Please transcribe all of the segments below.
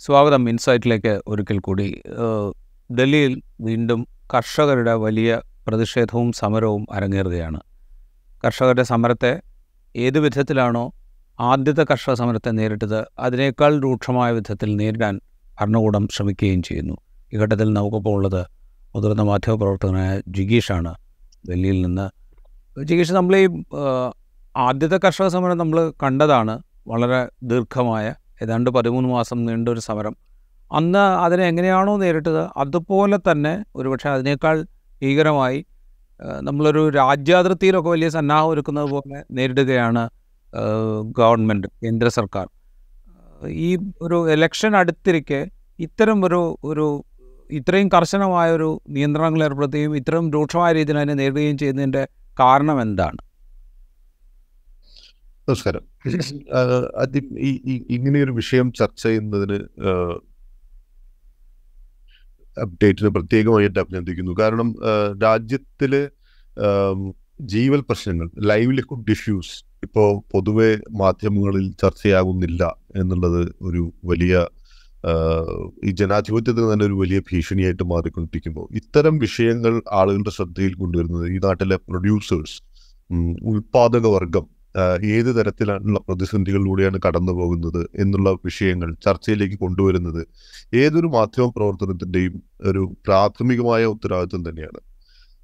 സ്വാഗതം. ഇൻസൈറ്റിലേക്ക് ഒരിക്കൽ കൂടി. ഡൽഹിയിൽ വീണ്ടും കർഷകരുടെ വലിയ പ്രതിഷേധവും സമരവും അരങ്ങേറുകയാണ്. കർഷകരുടെ സമരത്തെ ഏത് വിധത്തിലാണോ ആദ്യത്തെ കർഷക സമരത്തെ നേരിട്ടത് അതിനേക്കാൾ രൂക്ഷമായ വിധത്തിൽ നേരിടാൻ ഭരണകൂടം ശ്രമിക്കുകയും ചെയ്യുന്നു. ഈ ഘട്ടത്തിൽ നമുക്കിപ്പോൾ ഉള്ളത് മുതിർന്ന മാധ്യമപ്രവർത്തകനായ ജിഗീഷാണ്. ഡൽഹിയിൽ നിന്ന് ജിഗീഷ് നമ്മൾ ഈ ആദ്യത്തെ കർഷക സമരം നമ്മൾ കണ്ടതാണ് വളരെ ദീർഘമായ ഏതാണ്ട് പതിമൂന്ന് മാസം നീണ്ടൊരു സമരം. അന്ന് അതിനെ എങ്ങനെയാണോ നേരിട്ടത് അതുപോലെ തന്നെ ഒരുപക്ഷെ അതിനേക്കാൾ ഭീകരമായി നമ്മളൊരു രാജ്യാതിർത്തിയിലൊക്കെ വലിയ സന്നാഹം ഒരുക്കുന്നത് പോലെ നേരിടുകയാണ് ഗവൺമെന്റ് കേന്ദ്ര സർക്കാർ. ഈ ഒരു എലക്ഷൻ അടുത്തിരിക്കെ ഇത്തരം ഒരു ഒരു ഇത്രയും കർശനമായ ഒരു നിയന്ത്രണങ്ങൾ ഏർപ്പെടുത്തുകയും ഇത്രയും രൂക്ഷമായ രീതിയിൽ അതിനെ നേരിടുകയും ചെയ്യുന്നതിന്റെ കാരണം എന്താണ്? നമസ്കാരം. ആദ്യം ഈ ഇങ്ങനെയൊരു വിഷയം ചർച്ച ചെയ്യുന്നതിന് അപ്ഡേറ്റിന് പ്രത്യേകമായിട്ട് അഭിനന്ദിക്കുന്നു. കാരണം രാജ്യത്തിലെ ജീവൽ പ്രശ്നങ്ങൾ ലൈവ്ലിഹുഡ് ഇഷ്യൂസ് ഇപ്പോൾ പൊതുവെ മാധ്യമങ്ങളിൽ ചർച്ചയാകുന്നില്ല എന്നുള്ളത് ഒരു വലിയ ഈ ജനാധിപത്യത്തിന് തന്നെ ഒരു വലിയ ഭീഷണിയായിട്ട് മാറിക്കൊണ്ടിരിക്കുമ്പോൾ ഇത്തരം വിഷയങ്ങൾ ആളുകളുടെ ശ്രദ്ധയിൽ കൊണ്ടുവരുന്നത് ഈ നാട്ടിലെ പ്രൊഡ്യൂസേഴ്സ് ഉൽപാദക വർഗം ഏത് തരത്തിലുള്ള പ്രതിസന്ധികളിലൂടെയാണ് കടന്നു പോകുന്നത് എന്നുള്ള വിഷയങ്ങൾ ചർച്ചയിലേക്ക് കൊണ്ടുവരുന്നത് ഏതൊരു മാധ്യമ പ്രവർത്തനത്തിന്റെയും ഒരു പ്രാഥമികമായ ഉത്തരവാദിത്വം തന്നെയാണ്.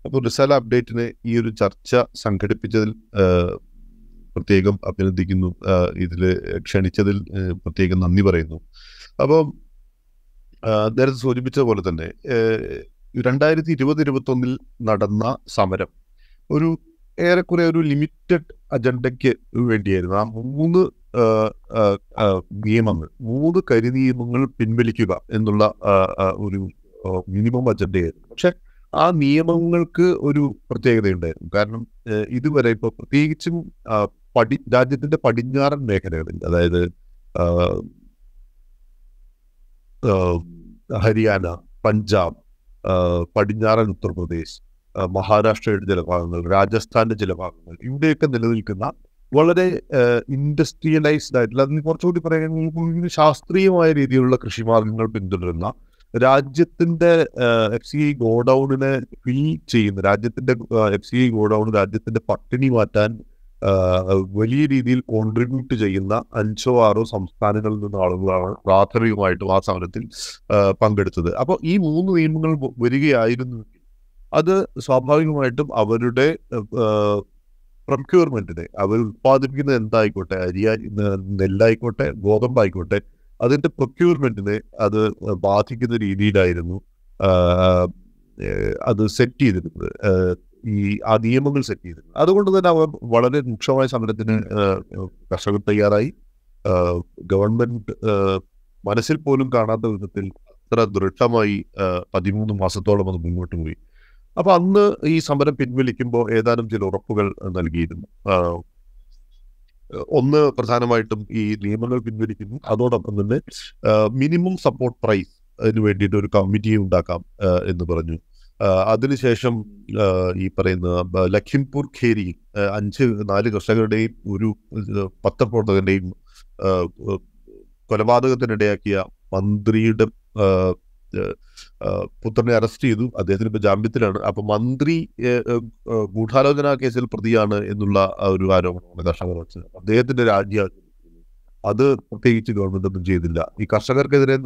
അപ്പോൾ റിസാല അപ്ഡേറ്റിനെ ഈ ഒരു ചർച്ച സംഘടിപ്പിച്ചതിൽ പ്രത്യേകം അഭിനന്ദിക്കുന്നു. ഇതിൽ ക്ഷണിച്ചതിൽ പ്രത്യേകം നന്ദി പറയുന്നു. അപ്പം നേരത്തെ സൂചിപ്പിച്ച പോലെ തന്നെ രണ്ടായിരത്തി ഇരുപത് ഇരുപത്തൊന്നിൽ നടന്ന സമരം ഒരു ഏറെക്കുറെ ഒരു ലിമിറ്റഡ് അജണ്ടയ്ക്ക് വേണ്ടിയായിരുന്നു. ആ മൂന്ന് നിയമങ്ങൾ മൂന്ന് കരി നിയമങ്ങൾ പിൻവലിക്കുക എന്നുള്ള ഒരു മിനിമം അജണ്ടയായിരുന്നു പക്ഷെ ആ നിയമങ്ങൾക്ക് ഒരു പ്രത്യേകതയുണ്ടായിരുന്നു. കാരണം ഇതുവരെ ഇപ്പൊ പ്രത്യേകിച്ചും പടി രാജ്യത്തിന്റെ പടിഞ്ഞാറൻ മേഖലകളിൽ അതായത് ഹരിയാന പഞ്ചാബ് പടിഞ്ഞാറൻ ഉത്തർപ്രദേശ് മഹാരാഷ്ട്രയുടെ ചില ഭാഗങ്ങൾ രാജസ്ഥാന്റെ ചില ഭാഗങ്ങൾ ഇവിടെയൊക്കെ നിലനിൽക്കുന്ന വളരെ ഇൻഡസ്ട്രിയലൈസ്ഡ് ആയിട്ടുള്ള അതിന് കുറച്ചുകൂടി പറയുകയാണെങ്കിൽ ശാസ്ത്രീയമായ രീതിയിലുള്ള കൃഷി കൃഷിമാർഗങ്ങൾ പിന്തുടരുന്ന രാജ്യത്തിന്റെ എഫ് സി ഐ ഗോഡൌണിനെ ഫിൽ ചെയ്യുന്ന രാജ്യത്തിന്റെ എഫ് സി ഐ ഗോഡൌൺ രാജ്യത്തിന്റെ പട്ടിണി മാറ്റാൻ വലിയ രീതിയിൽ കോൺട്രിബ്യൂട്ട് ചെയ്യുന്ന അഞ്ചോ ആറോ സംസ്ഥാനങ്ങളിൽ നിന്ന് ആളുകളാണ് പ്രാഥമികമായിട്ടും ആ സമരത്തിൽ പങ്കെടുത്തത്. അപ്പോൾ ഈ മൂന്ന് നിയമങ്ങൾ വരികയായിരുന്നു അത് സ്വാഭാവികമായിട്ടും അവരുടെ പ്രൊക്യൂർമെന്റിനെ അവർ ഉത്പാദിപ്പിക്കുന്നത് എന്തായിക്കോട്ടെ അരി നെല്ലായിക്കോട്ടെ ഗോതമ്പായിക്കോട്ടെ അതിന്റെ പ്രൊക്യൂർമെന്റിനെ അത് ബാധിക്കുന്ന രീതിയിലായിരുന്നു അത് സെറ്റ് ചെയ്തിരുന്നത്. ഈ ആ നിയമങ്ങൾ സെറ്റ് ചെയ്തിരുന്നത്. അതുകൊണ്ട് തന്നെ അവർ വളരെ രൂക്ഷമായ സമരത്തിന് കർഷകർ തയ്യാറായി. ഗവൺമെന്റ് മനസ്സിൽ പോലും കാണാത്ത വിധത്തിൽ അത്ര ദൃഢമായി പതിമൂന്ന് മാസത്തോളം അത് മുന്നോട്ട് പോയി അപ്പൊ അന്ന് ഈ സമരം പിൻവലിക്കുമ്പോൾ ഏതാനും ചില ഉറപ്പുകൾ നൽകിയിരുന്നു. ഒന്ന് പ്രധാനമായിട്ടും ഈ നിയമങ്ങൾ പിൻവലിക്കുന്നു. അതോടൊപ്പം തന്നെ മിനിമം സപ്പോർട്ട് പ്രൈസ് അതിന് വേണ്ടിയിട്ട് ഒരു കമ്മിറ്റി ഉണ്ടാക്കാം എന്ന് പറഞ്ഞു. അതിനുശേഷം ഈ പറയുന്ന ലഖിംപൂർ ഖേരി അഞ്ച് നാല് കർഷകരുടെയും ഒരു പത്രപ്രവർത്തകന്റെയും കൊലപാതകത്തിനിടയാക്കിയ മന്ത്രിയുടെ പുത്രനെ അറസ്റ്റ് ചെയ്തു. അദ്ദേഹത്തിന് ഇപ്പൊ ജാമ്യത്തിലാണ്. അപ്പൊ മന്ത്രി ഗൂഢാലോചന കേസിൽ പ്രതിയാണ് എന്നുള്ള ഒരു ആരോപണമാണ് കർഷകർ വെച്ചത് അദ്ദേഹത്തിന്റെ രാജ്യ അത് പ്രത്യേകിച്ച് ഗവൺമെന്റ് ഒന്നും ചെയ്തില്ല. ഈ കർഷകർക്കെതിരെ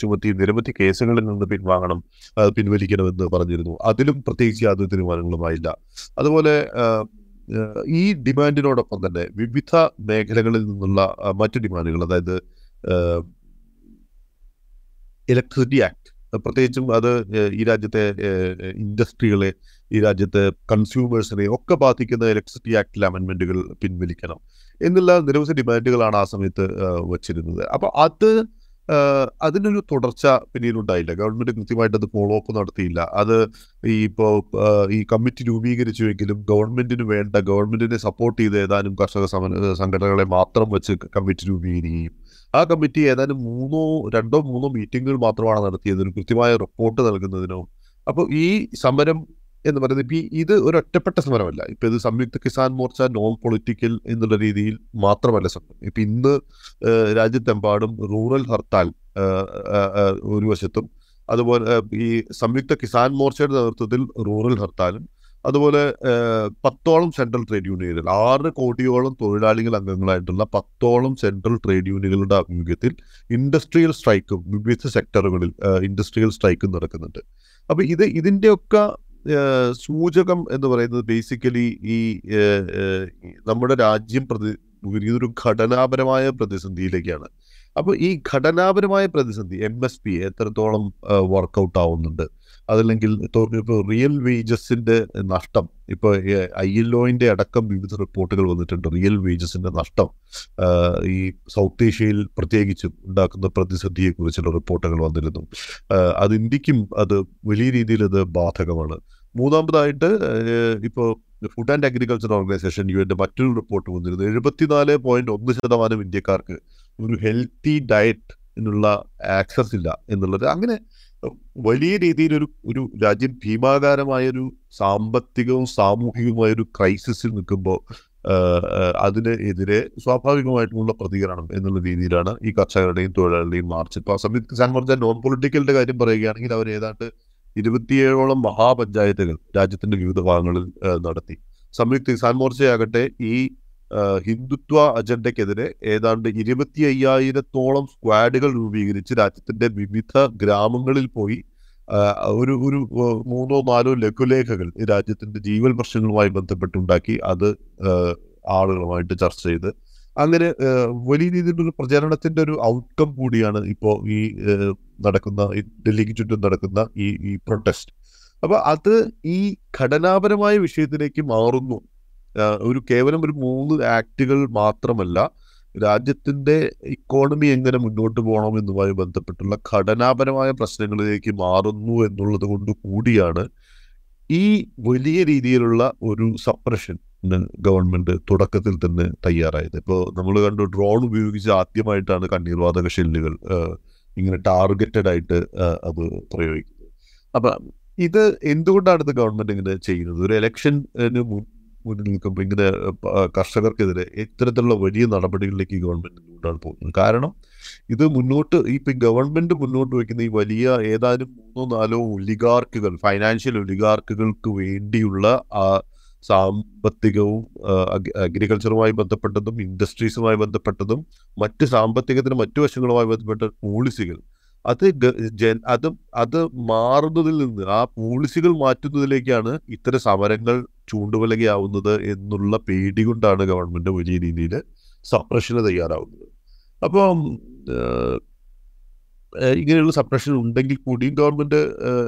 ചുമത്തി നിരവധി കേസുകളിൽ നിന്ന് പിൻവാങ്ങണം പിൻവലിക്കണമെന്ന് പറഞ്ഞിരുന്നു. അതിലും പ്രത്യേകിച്ച് യാതൊരു തീരുമാനങ്ങളുമായില്ല. അതുപോലെ ഈ ഡിമാൻഡിനോടൊപ്പം തന്നെ വിവിധ മേഖലകളിൽ നിന്നുള്ള മറ്റു ഡിമാൻഡുകൾ അതായത് ഇലക്ട്രിസിറ്റി ആക്ട്. പ്രത്യേകിച്ചും അത് ഈ രാജ്യത്തെ ഇൻഡസ്ട്രികളെ ഈ രാജ്യത്തെ കൺസ്യൂമേഴ്സിനെ ഒക്കെ ബാധിക്കുന്ന ഇലക്ട്രിസിറ്റി ആക്ടിലെ അമെൻമെന്റുകൾ പിൻവലിക്കണം എന്നുള്ള നിരവധി ഡിമാൻഡുകളാണ് ആ സമയത്ത് വച്ചിരുന്നത്. അപ്പോൾ അത് അതിനൊരു തുടർച്ച പിന്നീട് ഉണ്ടായില്ല ഗവൺമെന്റ് കൃത്യമായിട്ട് അത് ഫോളോ അപ്പ് നടത്തിയില്ല. അത് ഈ ഇപ്പോൾ ഈ കമ്മിറ്റി രൂപീകരിച്ചുവെങ്കിലും ഗവൺമെന്റിന് വേണ്ട ഗവൺമെന്റിനെ സപ്പോർട്ട് ചെയ്ത് ഏതാനും കർഷക സംഘടനകളെ മാത്രം വെച്ച് കമ്മിറ്റി രൂപീകരിക്കുകയും ആ കമ്മിറ്റി ഏതാനും മൂന്നോ രണ്ടോ മൂന്നോ മീറ്റിങ്ങുകൾ മാത്രമാണ് നടത്തിയതിനും കൃത്യമായ റിപ്പോർട്ട് നൽകുന്നതിനോ. അപ്പോൾ ഈ സമരം എന്ന് പറയുന്നത് ഇപ്പം ഇത് ഒരു ഒറ്റപ്പെട്ട സമരമല്ല. ഇപ്പം ഇത് സംയുക്ത കിസാൻ മോർച്ച നോൺ പൊളിറ്റിക്കൽ എന്നുള്ള രീതിയിൽ മാത്രമല്ല സമരം ഇപ്പം ഇന്ന് രാജ്യത്തെമ്പാടും റൂറൽ ഹർത്താൽ ഒരു വശത്തും അതുപോലെ ഈ സംയുക്ത കിസാൻ മോർച്ചയുടെ നേതൃത്വത്തിൽ റൂറൽ ഹർത്താലും അതുപോലെ പത്തോളം സെൻട്രൽ ട്രേഡ് യൂണിയനുകൾ ആറ് കോടിയോളം തൊഴിലാളികൾ അംഗങ്ങളായിട്ടുള്ള പത്തോളം സെൻട്രൽ ട്രേഡ് യൂണിയനുകളുടെ ആഭിമുഖ്യത്തിൽ ഇൻഡസ്ട്രിയൽ സ്ട്രൈക്കും വിവിധ സെക്ടറുകളിൽ ഇൻഡസ്ട്രിയൽ സ്ട്രൈക്കും നടക്കുന്നുണ്ട്. അപ്പോൾ ഇത് ഇതിന്റെയൊക്കെ സൂചകം എന്ന് പറയുന്നത് ബേസിക്കലി ഈ നമ്മുടെ രാജ്യം പ്രതി ഇതൊരു ഘടനാപരമായ പ്രതിസന്ധിയിലേക്കാണ്. അപ്പോൾ ഈ ഘടനാപരമായ പ്രതിസന്ധി എം എസ് പി എത്രത്തോളം വർക്കൗട്ട് ആവുന്നുണ്ട്? അതല്ലെങ്കിൽ ഇപ്പോൾ റിയൽ വേജസിന്റെ നഷ്ടം ഇപ്പോൾ ഐ എൽ ഒന്റെ അടക്കം വിവിധ റിപ്പോർട്ടുകൾ വന്നിട്ടുണ്ട്. റിയൽ വേജസിന്റെ നഷ്ടം ഈ സൗത്ത് ഏഷ്യയിൽ പ്രത്യേകിച്ചും ഉണ്ടാക്കുന്ന പ്രതിസന്ധിയെക്കുറിച്ചുള്ള റിപ്പോർട്ടുകൾ വന്നിരുന്നു. അത് ഇന്ത്യക്കും അത് വലിയ രീതിയിൽ അത് ബാധകമാണ്. മൂന്നാമതായിട്ട് ഇപ്പോൾ ഫുഡ് ആൻഡ് അഗ്രികൾച്ചർ ഓർഗനൈസേഷൻ യു എന്റെ മറ്റൊരു റിപ്പോർട്ട് വന്നിരുന്നു. എഴുപത്തിനാല് പോയിന്റ് ഒന്ന് ശതമാനം ഇന്ത്യക്കാർക്ക് ഒരു ഹെൽത്തി ഡയറ്റ് എന്നുള്ള ആക്സസ് ഇല്ല എന്നുള്ളത്. അങ്ങനെ വലിയ രീതിയിൽ ഒരു ഒരു രാജ്യം ഭീമാകാരമായൊരു സാമ്പത്തികവും സാമൂഹികവുമായ ഒരു ക്രൈസിസിൽ നിൽക്കുമ്പോൾ അതിന് എതിരെ സ്വാഭാവികമായിട്ടുള്ള പ്രതികരണം എന്നുള്ള രീതിയിലാണ് ഈ കർഷകരുടെയും തൊഴിലാളികളുടെയും മാർച്ച്. ഇപ്പോൾ സമീത് കിസാൻ മോർച്ച നോൺ പൊളിറ്റിക്കലിന്റെ കാര്യം പറയുകയാണെങ്കിൽ അവർ ഏതാണ്ട് ഇരുപത്തിയേഴോളം മഹാപഞ്ചായത്തുകൾ രാജ്യത്തിന്റെ വിവിധ ഭാഗങ്ങളിൽ നടത്തി. സംയുക്ത കിസാൻ മോർച്ചയാകട്ടെ ഈ ഹിന്ദുത്വ അജണ്ടയ്ക്കെതിരെ ഏതാണ്ട് ഇരുപത്തി അയ്യായിരത്തോളം സ്ക്വാഡുകൾ രൂപീകരിച്ച് രാജ്യത്തിന്റെ വിവിധ ഗ്രാമങ്ങളിൽ പോയി ഒരു ഒരു മൂന്നോ നാലോ ലഘുലേഖകൾ ഈ രാജ്യത്തിന്റെ ജീവൽ പ്രശ്നങ്ങളുമായി ബന്ധപ്പെട്ടുണ്ടാക്കി അത് ആളുകളുമായിട്ട് ചർച്ച ചെയ്ത്. അങ്ങനെ വലിയ രീതിയിലുള്ള പ്രചരണത്തിന്റെ ഒരു ഔട്ട്കം കൂടിയാണ് ഇപ്പോൾ ഈ നടക്കുന്ന ഡൽഹിക്ക് ചുറ്റും നടക്കുന്ന ഈ ഈ പ്രൊട്ടസ്റ്റ് അപ്പൊ അത് ഈ ഘടനാപരമായ വിഷയത്തിലേക്ക് മാറുന്നു. ഒരു കേവലം ഒരു മൂന്ന് ആക്ടുകൾ മാത്രമല്ല രാജ്യത്തിന്റെ ഇക്കോണമി എങ്ങനെ മുന്നോട്ട് പോകണം എന്നുമായി ബന്ധപ്പെട്ടുള്ള ഘടനാപരമായ പ്രശ്നങ്ങളിലേക്ക് മാറുന്നു എന്നുള്ളത് കൊണ്ട് കൂടിയാണ് ഈ വലിയ രീതിയിലുള്ള ഒരു സപ്രഷൻ ഗവൺമെന്റ് തുടക്കത്തിൽ തന്നെ തയ്യാറായത്. ഇപ്പോൾ നമ്മൾ കണ്ടു ഡ്രോൺ ഉപയോഗിച്ച് ആദ്യമായിട്ടാണ് കണ്ണീർവാതക ഷെല്ലുകൾ ഇങ്ങനെ ടാർഗറ്റഡ് ആയിട്ട് അത് പ്രയോഗിക്കുന്നത്. അപ്പൊ ഇത് എന്തുകൊണ്ടാണ് ഇത് ഗവൺമെന്റ് ഇങ്ങനെ ചെയ്യുന്നത്? ഒരു ഇലക്ഷന് മുന്നിൽ നിൽക്കുമ്പോൾ ഇങ്ങനെ കർഷകർക്കെതിരെ ഇത്തരത്തിലുള്ള വലിയ നടപടികളിലേക്ക് ഗവൺമെന്റ് മുന്നോട്ടാണ് പോകുന്നത്. കാരണം ഇത് മുന്നോട്ട് ഇപ്പം ഗവൺമെന്റ് മുന്നോട്ട് വയ്ക്കുന്ന ഈ വലിയ ഏതാനും മൂന്നോ നാലോ ഒലിഗാർക്കുകൾ ഫൈനാൻഷ്യൽ ഒലിഗാർക്കുകൾക്ക് വേണ്ടിയുള്ള ആ സാമ്പത്തികവും അഗ്രികൾച്ചറുമായി ബന്ധപ്പെട്ടതും ഇൻഡസ്ട്രീസുമായി ബന്ധപ്പെട്ടതും മറ്റ് സാമ്പത്തികത്തിന് മറ്റു വശങ്ങളുമായി ബന്ധപ്പെട്ട പോളിസികൾ അത് ജൻ- അത് അത് മാറുന്നതിൽ നിന്ന് ആ പോളിസികൾ മാറ്റുന്നതിലേക്കാണ് ഇത്തരം സമരങ്ങൾ ചൂണ്ടുവലകയാവുന്നത് എന്നുള്ള പേടി കൊണ്ടാണ് ഗവൺമെന്റ് വലിയ രീതിയിൽ സപ്രഷന് തയ്യാറാവുന്നത്. അപ്പം ഏഹ്, ഏഹ്, ഇങ്ങനെയുള്ള സപ്രഷൻ ഉണ്ടെങ്കിൽ കൂടിയും ഗവൺമെന്റ്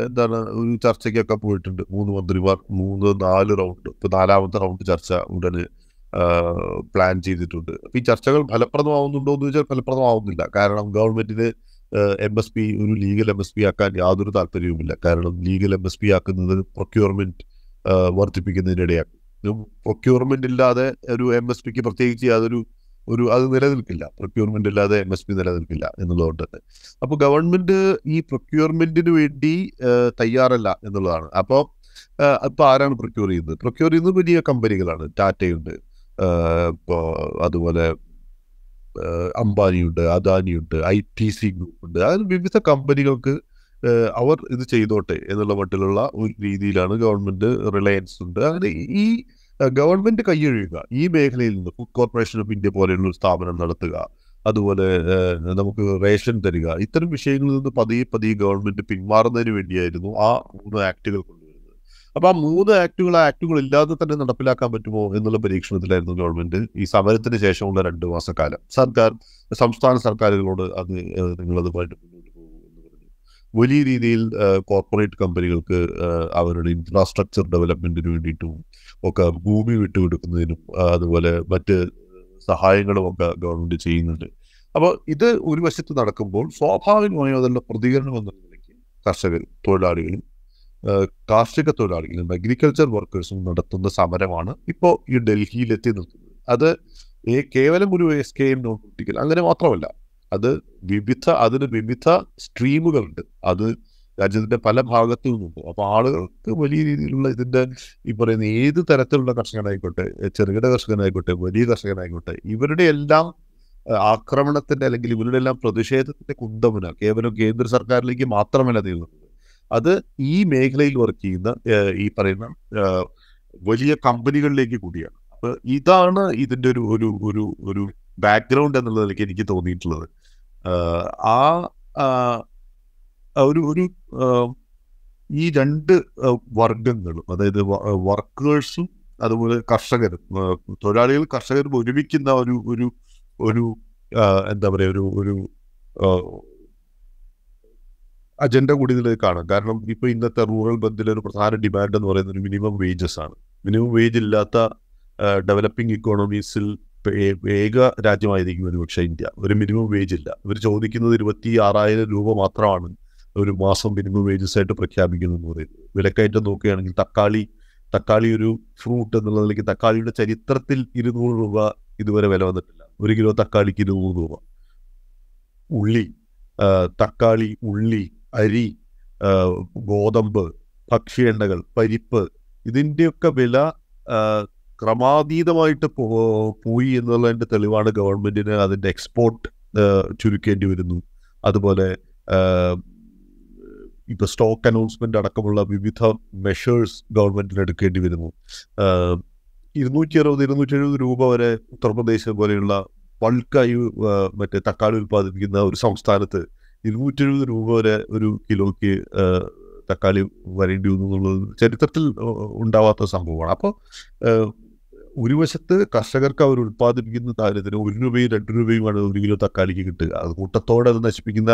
എന്താണ് ഒരു ചർച്ചയ്ക്കൊക്കെ പോയിട്ടുണ്ട്. മൂന്ന് മന്ത്രിമാർ മൂന്ന് നാല് റൗണ്ട് ഇപ്പൊ നാലാമത്തെ റൗണ്ട് ചർച്ച ഉടനെ പ്ലാൻ ചെയ്തിട്ടുണ്ട്. അപ്പൊ ഈ ചർച്ചകൾ ഫലപ്രദമാവുന്നുണ്ടോ എന്ന് ചോദിച്ചാൽ ഫലപ്രദമാവുന്നില്ല. കാരണം ഗവൺമെന്റിന് എം എസ് പി ഒരു ലീഗൽ എം എസ് പി ആക്കാൻ യാതൊരു താല്പര്യവുമില്ല. കാരണം ലീഗൽ എം എസ് പി ആക്കുന്നത് പ്രൊക്യൂർമെന്റ് വർദ്ധിപ്പിക്കുന്നതിനിടയാക്കും. പ്രൊക്യൂർമെന്റ് ഇല്ലാതെ ഒരു എം എസ് പിക്ക് പ്രത്യേകിച്ച് യാതൊരു ഒരു അത് നിലനിൽക്കില്ല. പ്രൊക്യൂർമെന്റ് ഇല്ലാതെ എം എസ് പി നിലനിൽക്കില്ല എന്നുള്ളതുകൊണ്ട് തന്നെ. അപ്പോൾ ഗവൺമെന്റ് ഈ പ്രൊക്യൂർമെന്റിന് വേണ്ടി തയ്യാറല്ല എന്നുള്ളതാണ്. അപ്പോൾ ഇപ്പോൾ ആരാണ് പ്രൊക്യൂർ ചെയ്യുന്നത്? പ്രൊക്യൂർ ചെയ്യുന്നത് വലിയ കമ്പനികളാണ് ടാറ്റയുണ്ട് ഇപ്പോൾ ഇപ്പോ അതുപോലെ അംബാനിയുണ്ട് അദാനിയുണ്ട് ഐ ടി സി ഗ്രൂപ്പ് ഉണ്ട് അങ്ങനെ വിവിധ കമ്പനികൾക്ക് അവർ ഇത് ചെയ്തോട്ടെ എന്നുള്ള മട്ടിലുള്ള ഒരു രീതിയിലാണ് ഗവൺമെന്റ് റിലയൻസ് ഉണ്ട്. അങ്ങനെ ഈ ഗവൺമെന്റ് കൈയൊഴിയുക ഈ മേഖലയിൽ നിന്ന് ഫുഡ് കോർപ്പറേഷൻ ഓഫ് ഇന്ത്യ പോലെയുള്ള സ്ഥാപനം നടത്തുക അതുപോലെ നമുക്ക് റേഷൻ തരിക ഇത്തരം വിഷയങ്ങളിൽ നിന്ന് പതിയെ പതിയെ ഗവൺമെന്റ് പിന്മാറുന്നതിന് വേണ്ടിയായിരുന്നു ആ മൂന്ന് ആക്ടുകൾ കൊണ്ടുവരുന്നത് അപ്പൊ ആ മൂന്ന് ആക്ടുകൾ ആ ആക്ടുകൾ ഇല്ലാതെ തന്നെ നടപ്പിലാക്കാൻ പറ്റുമോ എന്നുള്ള പരീക്ഷണത്തിലായിരുന്നു ഗവൺമെന്റ് ഈ സമരത്തിന് ശേഷമുള്ള രണ്ട് മാസക്കാലം. സർക്കാർ സംസ്ഥാന സർക്കാരുകളോട് അത് നിങ്ങളതുമായിട്ട് എന്ന് പറഞ്ഞു. വലിയ രീതിയിൽ കോർപ്പറേറ്റ് കമ്പനികൾക്ക് അവരുടെ ഇൻഫ്രാസ്ട്രക്ചർ ഡെവലപ്മെന്റിന് വേണ്ടിയിട്ടും ഒക്കെ ഭൂമി വിട്ടുകൊടുക്കുന്നതിനും അതുപോലെ മറ്റ് സഹായങ്ങളും ഒക്കെ ഗവൺമെന്റ് ചെയ്യുന്നുണ്ട്. അപ്പോൾ ഇത് ഒരു വശത്ത് നടക്കുമ്പോൾ സ്വാഭാവികമായും അതിലുള്ള പ്രതികരണം എന്ന നിലയ്ക്ക് കർഷകരും തൊഴിലാളികളും കാർഷിക തൊഴിലാളികളും അഗ്രികൾച്ചർ വർക്കേഴ്സും നടത്തുന്ന സമരമാണ് ഇപ്പോൾ ഈ ഡൽഹിയിലെത്തി നിൽക്കുന്നത്. അത് കേവലം ഒരു എസ് കെ എം നോൺ അങ്ങനെ മാത്രമല്ല. അത് വിവിധ അതിന് വിവിധ സ്ട്രീമുകളുണ്ട് അത് രാജ്യത്തിന്റെ പല ഭാഗത്തു നിന്നുണ്ട് അപ്പോൾ ആളുകൾക്ക് വലിയ രീതിയിലുള്ള ഇതിന്റെ ഈ പറയുന്ന ഏത് തരത്തിലുള്ള കർഷകനായിക്കോട്ടെ ചെറുകിട കർഷകനായിക്കോട്ടെ വലിയ കർഷകനായിക്കോട്ടെ ഇവരുടെ എല്ലാം ആക്രമണത്തിന്റെ അല്ലെങ്കിൽ ഇവരുടെ എല്ലാം പ്രതിഷേധത്തിന്റെ കുന്തമുന കേവലം കേന്ദ്ര സർക്കാരിലേക്ക് മാത്രമല്ല നീളുന്നത് അത് ഈ മേഖലയിൽ വർക്ക് ചെയ്യുന്ന ഈ പറയുന്ന വലിയ കമ്പനികളിലേക്ക് കൂടിയാണ്. അപ്പൊ ഇതാണ് ഇതിന്റെ ഒരു ഒരു ഒരു ഒരു ബാക്ക്ഗ്രൗണ്ട് എന്നുള്ള നിലയ്ക്ക് എനിക്ക് തോന്നിയിട്ടുള്ളത്. ആ ഒരു ഒരു ഈ രണ്ട് വർഗങ്ങളും അതായത് വർക്കേഴ്സും അതുപോലെ കർഷകരും തൊഴിലാളികൾ കർഷകരും ഒരുമിക്കുന്ന ഒരു ഒരു ഒരു എന്താ പറയുക ഒരു ഒരു അജണ്ട കൂടി ഇതിൽ കാണാം. കാരണം ഇപ്പൊ ഇന്നത്തെ റൂറൽ ബന്ധിലെ ഒരു പ്രധാന ഡിമാൻഡ് എന്ന് പറയുന്നത് മിനിമം വേജസ് ആണ്. മിനിമം വേജ് ഇല്ലാത്ത ഡെവലപ്പിംഗ് ഇക്കോണമീസിൽ ഏക രാജ്യമായിരിക്കും ഒരു പക്ഷേ ഇന്ത്യ. ഒരു മിനിമം വേജ് ഇല്ല. ഇവർ ചോദിക്കുന്നത് ഇരുപത്തി ആറായിരം രൂപ മാത്രമാണ് ഒരു മാസം മിനിമം വേജസ് ആയിട്ട് പ്രഖ്യാപിക്കുന്നു എന്ന് പറയുന്നത്. വിലക്കയറ്റം നോക്കുകയാണെങ്കിൽ തക്കാളി തക്കാളി ഒരു ഫ്രൂട്ട് എന്നുള്ള നിലയ്ക്ക് തക്കാളിയുടെ ചരിത്രത്തിൽ ഇരുന്നൂറ് രൂപ ഇതുവരെ വില വന്നിട്ടില്ല. ഒരു കിലോ തക്കാളിക്ക് ഇരുന്നൂറ് രൂപ. ഉള്ളി തക്കാളി ഉള്ളി അരി ഗോതമ്പ് ഭക്ഷ്യ എണ്ണകൾ പരിപ്പ് ഇതിന്റെയൊക്കെ വില ക്രമാതീതമായിട്ട് പോയി എന്നുള്ളതിന്റെ തെളിവാണ് ഗവൺമെന്റിന് അതിന്റെ എക്സ്പോർട്ട് ചുരുക്കേണ്ടി വരുന്നു. അതുപോലെ ഇപ്പോൾ സ്റ്റോക്ക് അനൗൺസ്മെന്റ് അടക്കമുള്ള വിവിധ മെഷേഴ്സ് ഗവൺമെന്റിന് എടുക്കേണ്ടി വരുന്നു. ഇരുന്നൂറ്റി അറുപത് ഇരുന്നൂറ്റി എഴുപത് രൂപ വരെ ഉത്തർപ്രദേശ് പോലെയുള്ള ബൾക്കായി മറ്റേ തക്കാളി ഉൽപ്പാദിപ്പിക്കുന്ന ഒരു സംസ്ഥാനത്ത് ഇരുന്നൂറ്റി എഴുപത് രൂപ വരെ ഒരു കിലോയ്ക്ക് തക്കാളി വരേണ്ടി വന്നു എന്നുള്ളത് ചരിത്രത്തിൽ ഉണ്ടാവാത്ത സംഭവമാണ്. അപ്പോൾ ഒരു വശത്ത് കർഷകർക്ക് അവർ ഉൽപ്പാദിപ്പിക്കുന്ന കാര്യത്തിന് ഒരു രൂപയും രണ്ട് രൂപയുമാണ് ഒരു കിലോ തക്കാളിക്ക് കിട്ടുക. അത് കൂട്ടത്തോടെ അത് നശിപ്പിക്കുന്ന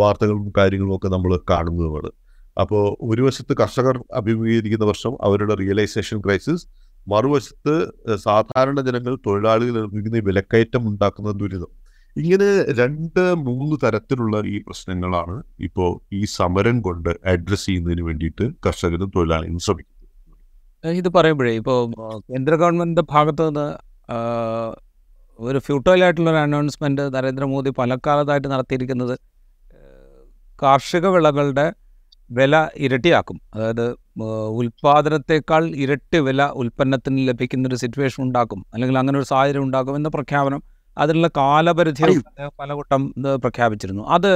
വാർത്തകളും കാര്യങ്ങളും ഒക്കെ നമ്മൾ കാണുന്നതുമാണ് അപ്പോൾ ഒരു വശത്ത് കർഷകർ അഭിമുഖീകരിക്കുന്ന വർഷം അവരുടെ റിയലൈസേഷൻ ക്രൈസിസ് മറുവശത്ത് സാധാരണ ജനങ്ങൾ തൊഴിലാളികൾ അനുഭവിക്കുന്ന വിലക്കയറ്റം ഉണ്ടാക്കുന്ന ദുരിതം. ഇങ്ങനെ രണ്ട് മൂന്ന് തരത്തിലുള്ള ഈ പ്രശ്നങ്ങളാണ് ഇപ്പോൾ ഈ സമരം കൊണ്ട് അഡ്രസ് ചെയ്യുന്നതിന് വേണ്ടിയിട്ട് കർഷകരും തൊഴിലാളികളും ശ്രമിക്കുന്നത്. ഇത് പറയുമ്പോഴേ ഇപ്പോൾ കേന്ദ്ര ഗവൺമെന്റിന്റെ ഭാഗത്തു നിന്ന് ഒരു ഫ്യൂട്ടോയിലായിട്ടുള്ള ഒരു അനൗൺസ്മെന്റ് നരേന്ദ്രമോദി പലക്കാലത്തായിട്ട് നടത്തിയിരിക്കുന്നത് കാർഷിക വിളകളുടെ വില ഇരട്ടിയാക്കും. അതായത് ഉൽപാദനത്തെക്കാൾ ഇരട്ടി വില ഉൽപ്പന്നത്തിന് ലഭിക്കുന്നൊരു സിറ്റുവേഷൻ ഉണ്ടാക്കും. അല്ലെങ്കിൽ അങ്ങനെ ഒരു സാഹചര്യം ഉണ്ടാക്കും എന്ന പ്രഖ്യാപനം അതിനുള്ള കാലപരിധി പലകൂട്ടം പ്രഖ്യാപിച്ചിരുന്നു. അത്